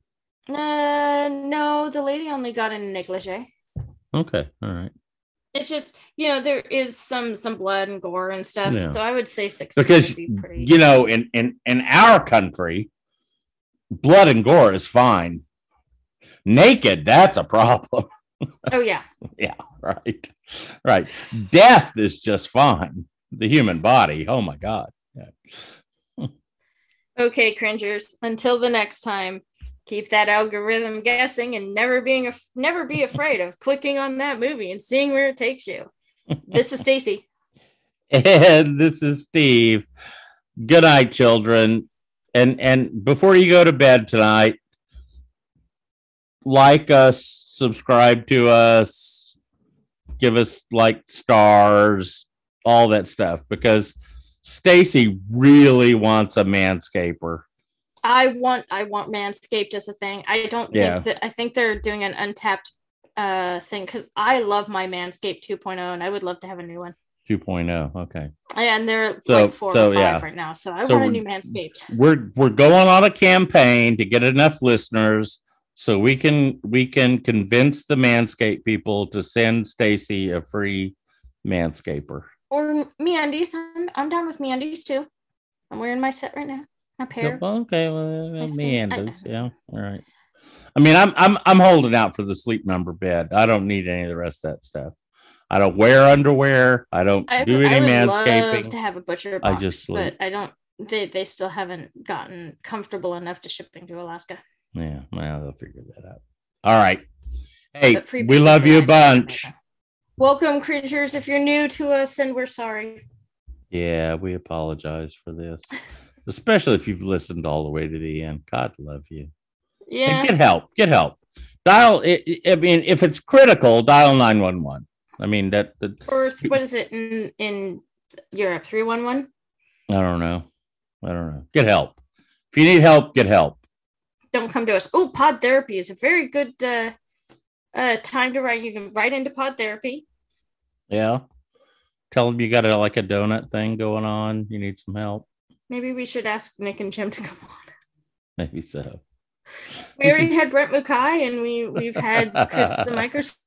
Speaker 1: Uh, no, the lady only got in a negligee.
Speaker 2: Okay, all right.
Speaker 1: It's just, you know, there is some some blood and gore and stuff.
Speaker 2: Yeah.
Speaker 1: So I would say 16
Speaker 2: Because
Speaker 1: be pretty.
Speaker 2: you know, in in in our country, blood and gore is fine. Naked, that's a problem, [laughs]
Speaker 1: oh yeah. yeah.
Speaker 2: right? Right. Death is just fine. The human body. Oh my god. Yeah. [laughs]
Speaker 1: Okay, cringers. Until the next time, keep that algorithm guessing and never being af- never be afraid of clicking on that movie and seeing where it takes you. [laughs] This is Stacy.
Speaker 2: And this is Steve. Good night, children. And and before you go to bed tonight, like us, subscribe to us, give us like stars, all that stuff, because Stacy really wants a manscaper.
Speaker 1: I want I want Manscaped as a thing. I don't
Speaker 2: Yeah.
Speaker 1: think that I think they're doing an untapped uh thing because I love my Manscaped 2.0 and I would love to have a new one.
Speaker 2: 2.0. Okay.
Speaker 1: And they're
Speaker 2: So-
Speaker 1: like four
Speaker 2: so,
Speaker 1: or five
Speaker 2: yeah.
Speaker 1: right now. So I
Speaker 2: So
Speaker 1: want a new Manscaped.
Speaker 2: we're we're going on a campaign to get enough listeners so we can we can convince the Manscaped people to send Stacy a free manscaper.
Speaker 1: Or MeUndies. I'm, I'm down with MeUndies too. I'm wearing my set right now. A pair.
Speaker 2: Well, okay, well,
Speaker 1: I.
Speaker 2: Meanders. Yeah, all right. I mean, I'm I'm I'm holding out for the sleep number bed. I don't need any of the rest of that stuff. I don't wear underwear. I don't
Speaker 1: I,
Speaker 2: do any
Speaker 1: I would love
Speaker 2: manscaping.
Speaker 1: to have a butcher
Speaker 2: I just sleep.
Speaker 1: but I don't. They they still haven't gotten comfortable enough to shipping to Alaska.
Speaker 2: Yeah, well, they'll figure that out. All right. Hey, we love you a
Speaker 1: food, I think, is
Speaker 2: bunch.
Speaker 1: Welcome, creatures. If you're new to us, and we're sorry.
Speaker 2: Yeah, we apologize for this, [laughs] especially if you've listened all the way to the end. God love you. And
Speaker 1: Yeah,
Speaker 2: get help. Get help. Dial. I I mean, if it's critical, dial nine one one. I mean that. that
Speaker 1: or what is it in in Europe? Three one one.
Speaker 2: I don't know. I don't know. Get help. If you need help, get help.
Speaker 1: Don't come to us. Oh, pod therapy is a very good uh, uh, time to write. You can write into pod therapy.
Speaker 2: Yeah. Tell them you got a like a donut thing going on. You need some help.
Speaker 1: Maybe we should ask Nick and Jim to [laughs] come on.
Speaker 2: Maybe so.
Speaker 1: We already had Brent Mukai, and we we've had Chris the [laughs] microscope.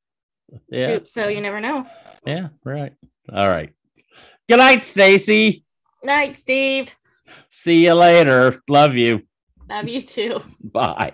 Speaker 2: Yeah.
Speaker 1: So you never know.
Speaker 2: Yeah. Right. All right. Good night, Stacy.
Speaker 1: Night, Steve.
Speaker 2: See you later. Love you.
Speaker 1: Love you too.
Speaker 2: Bye.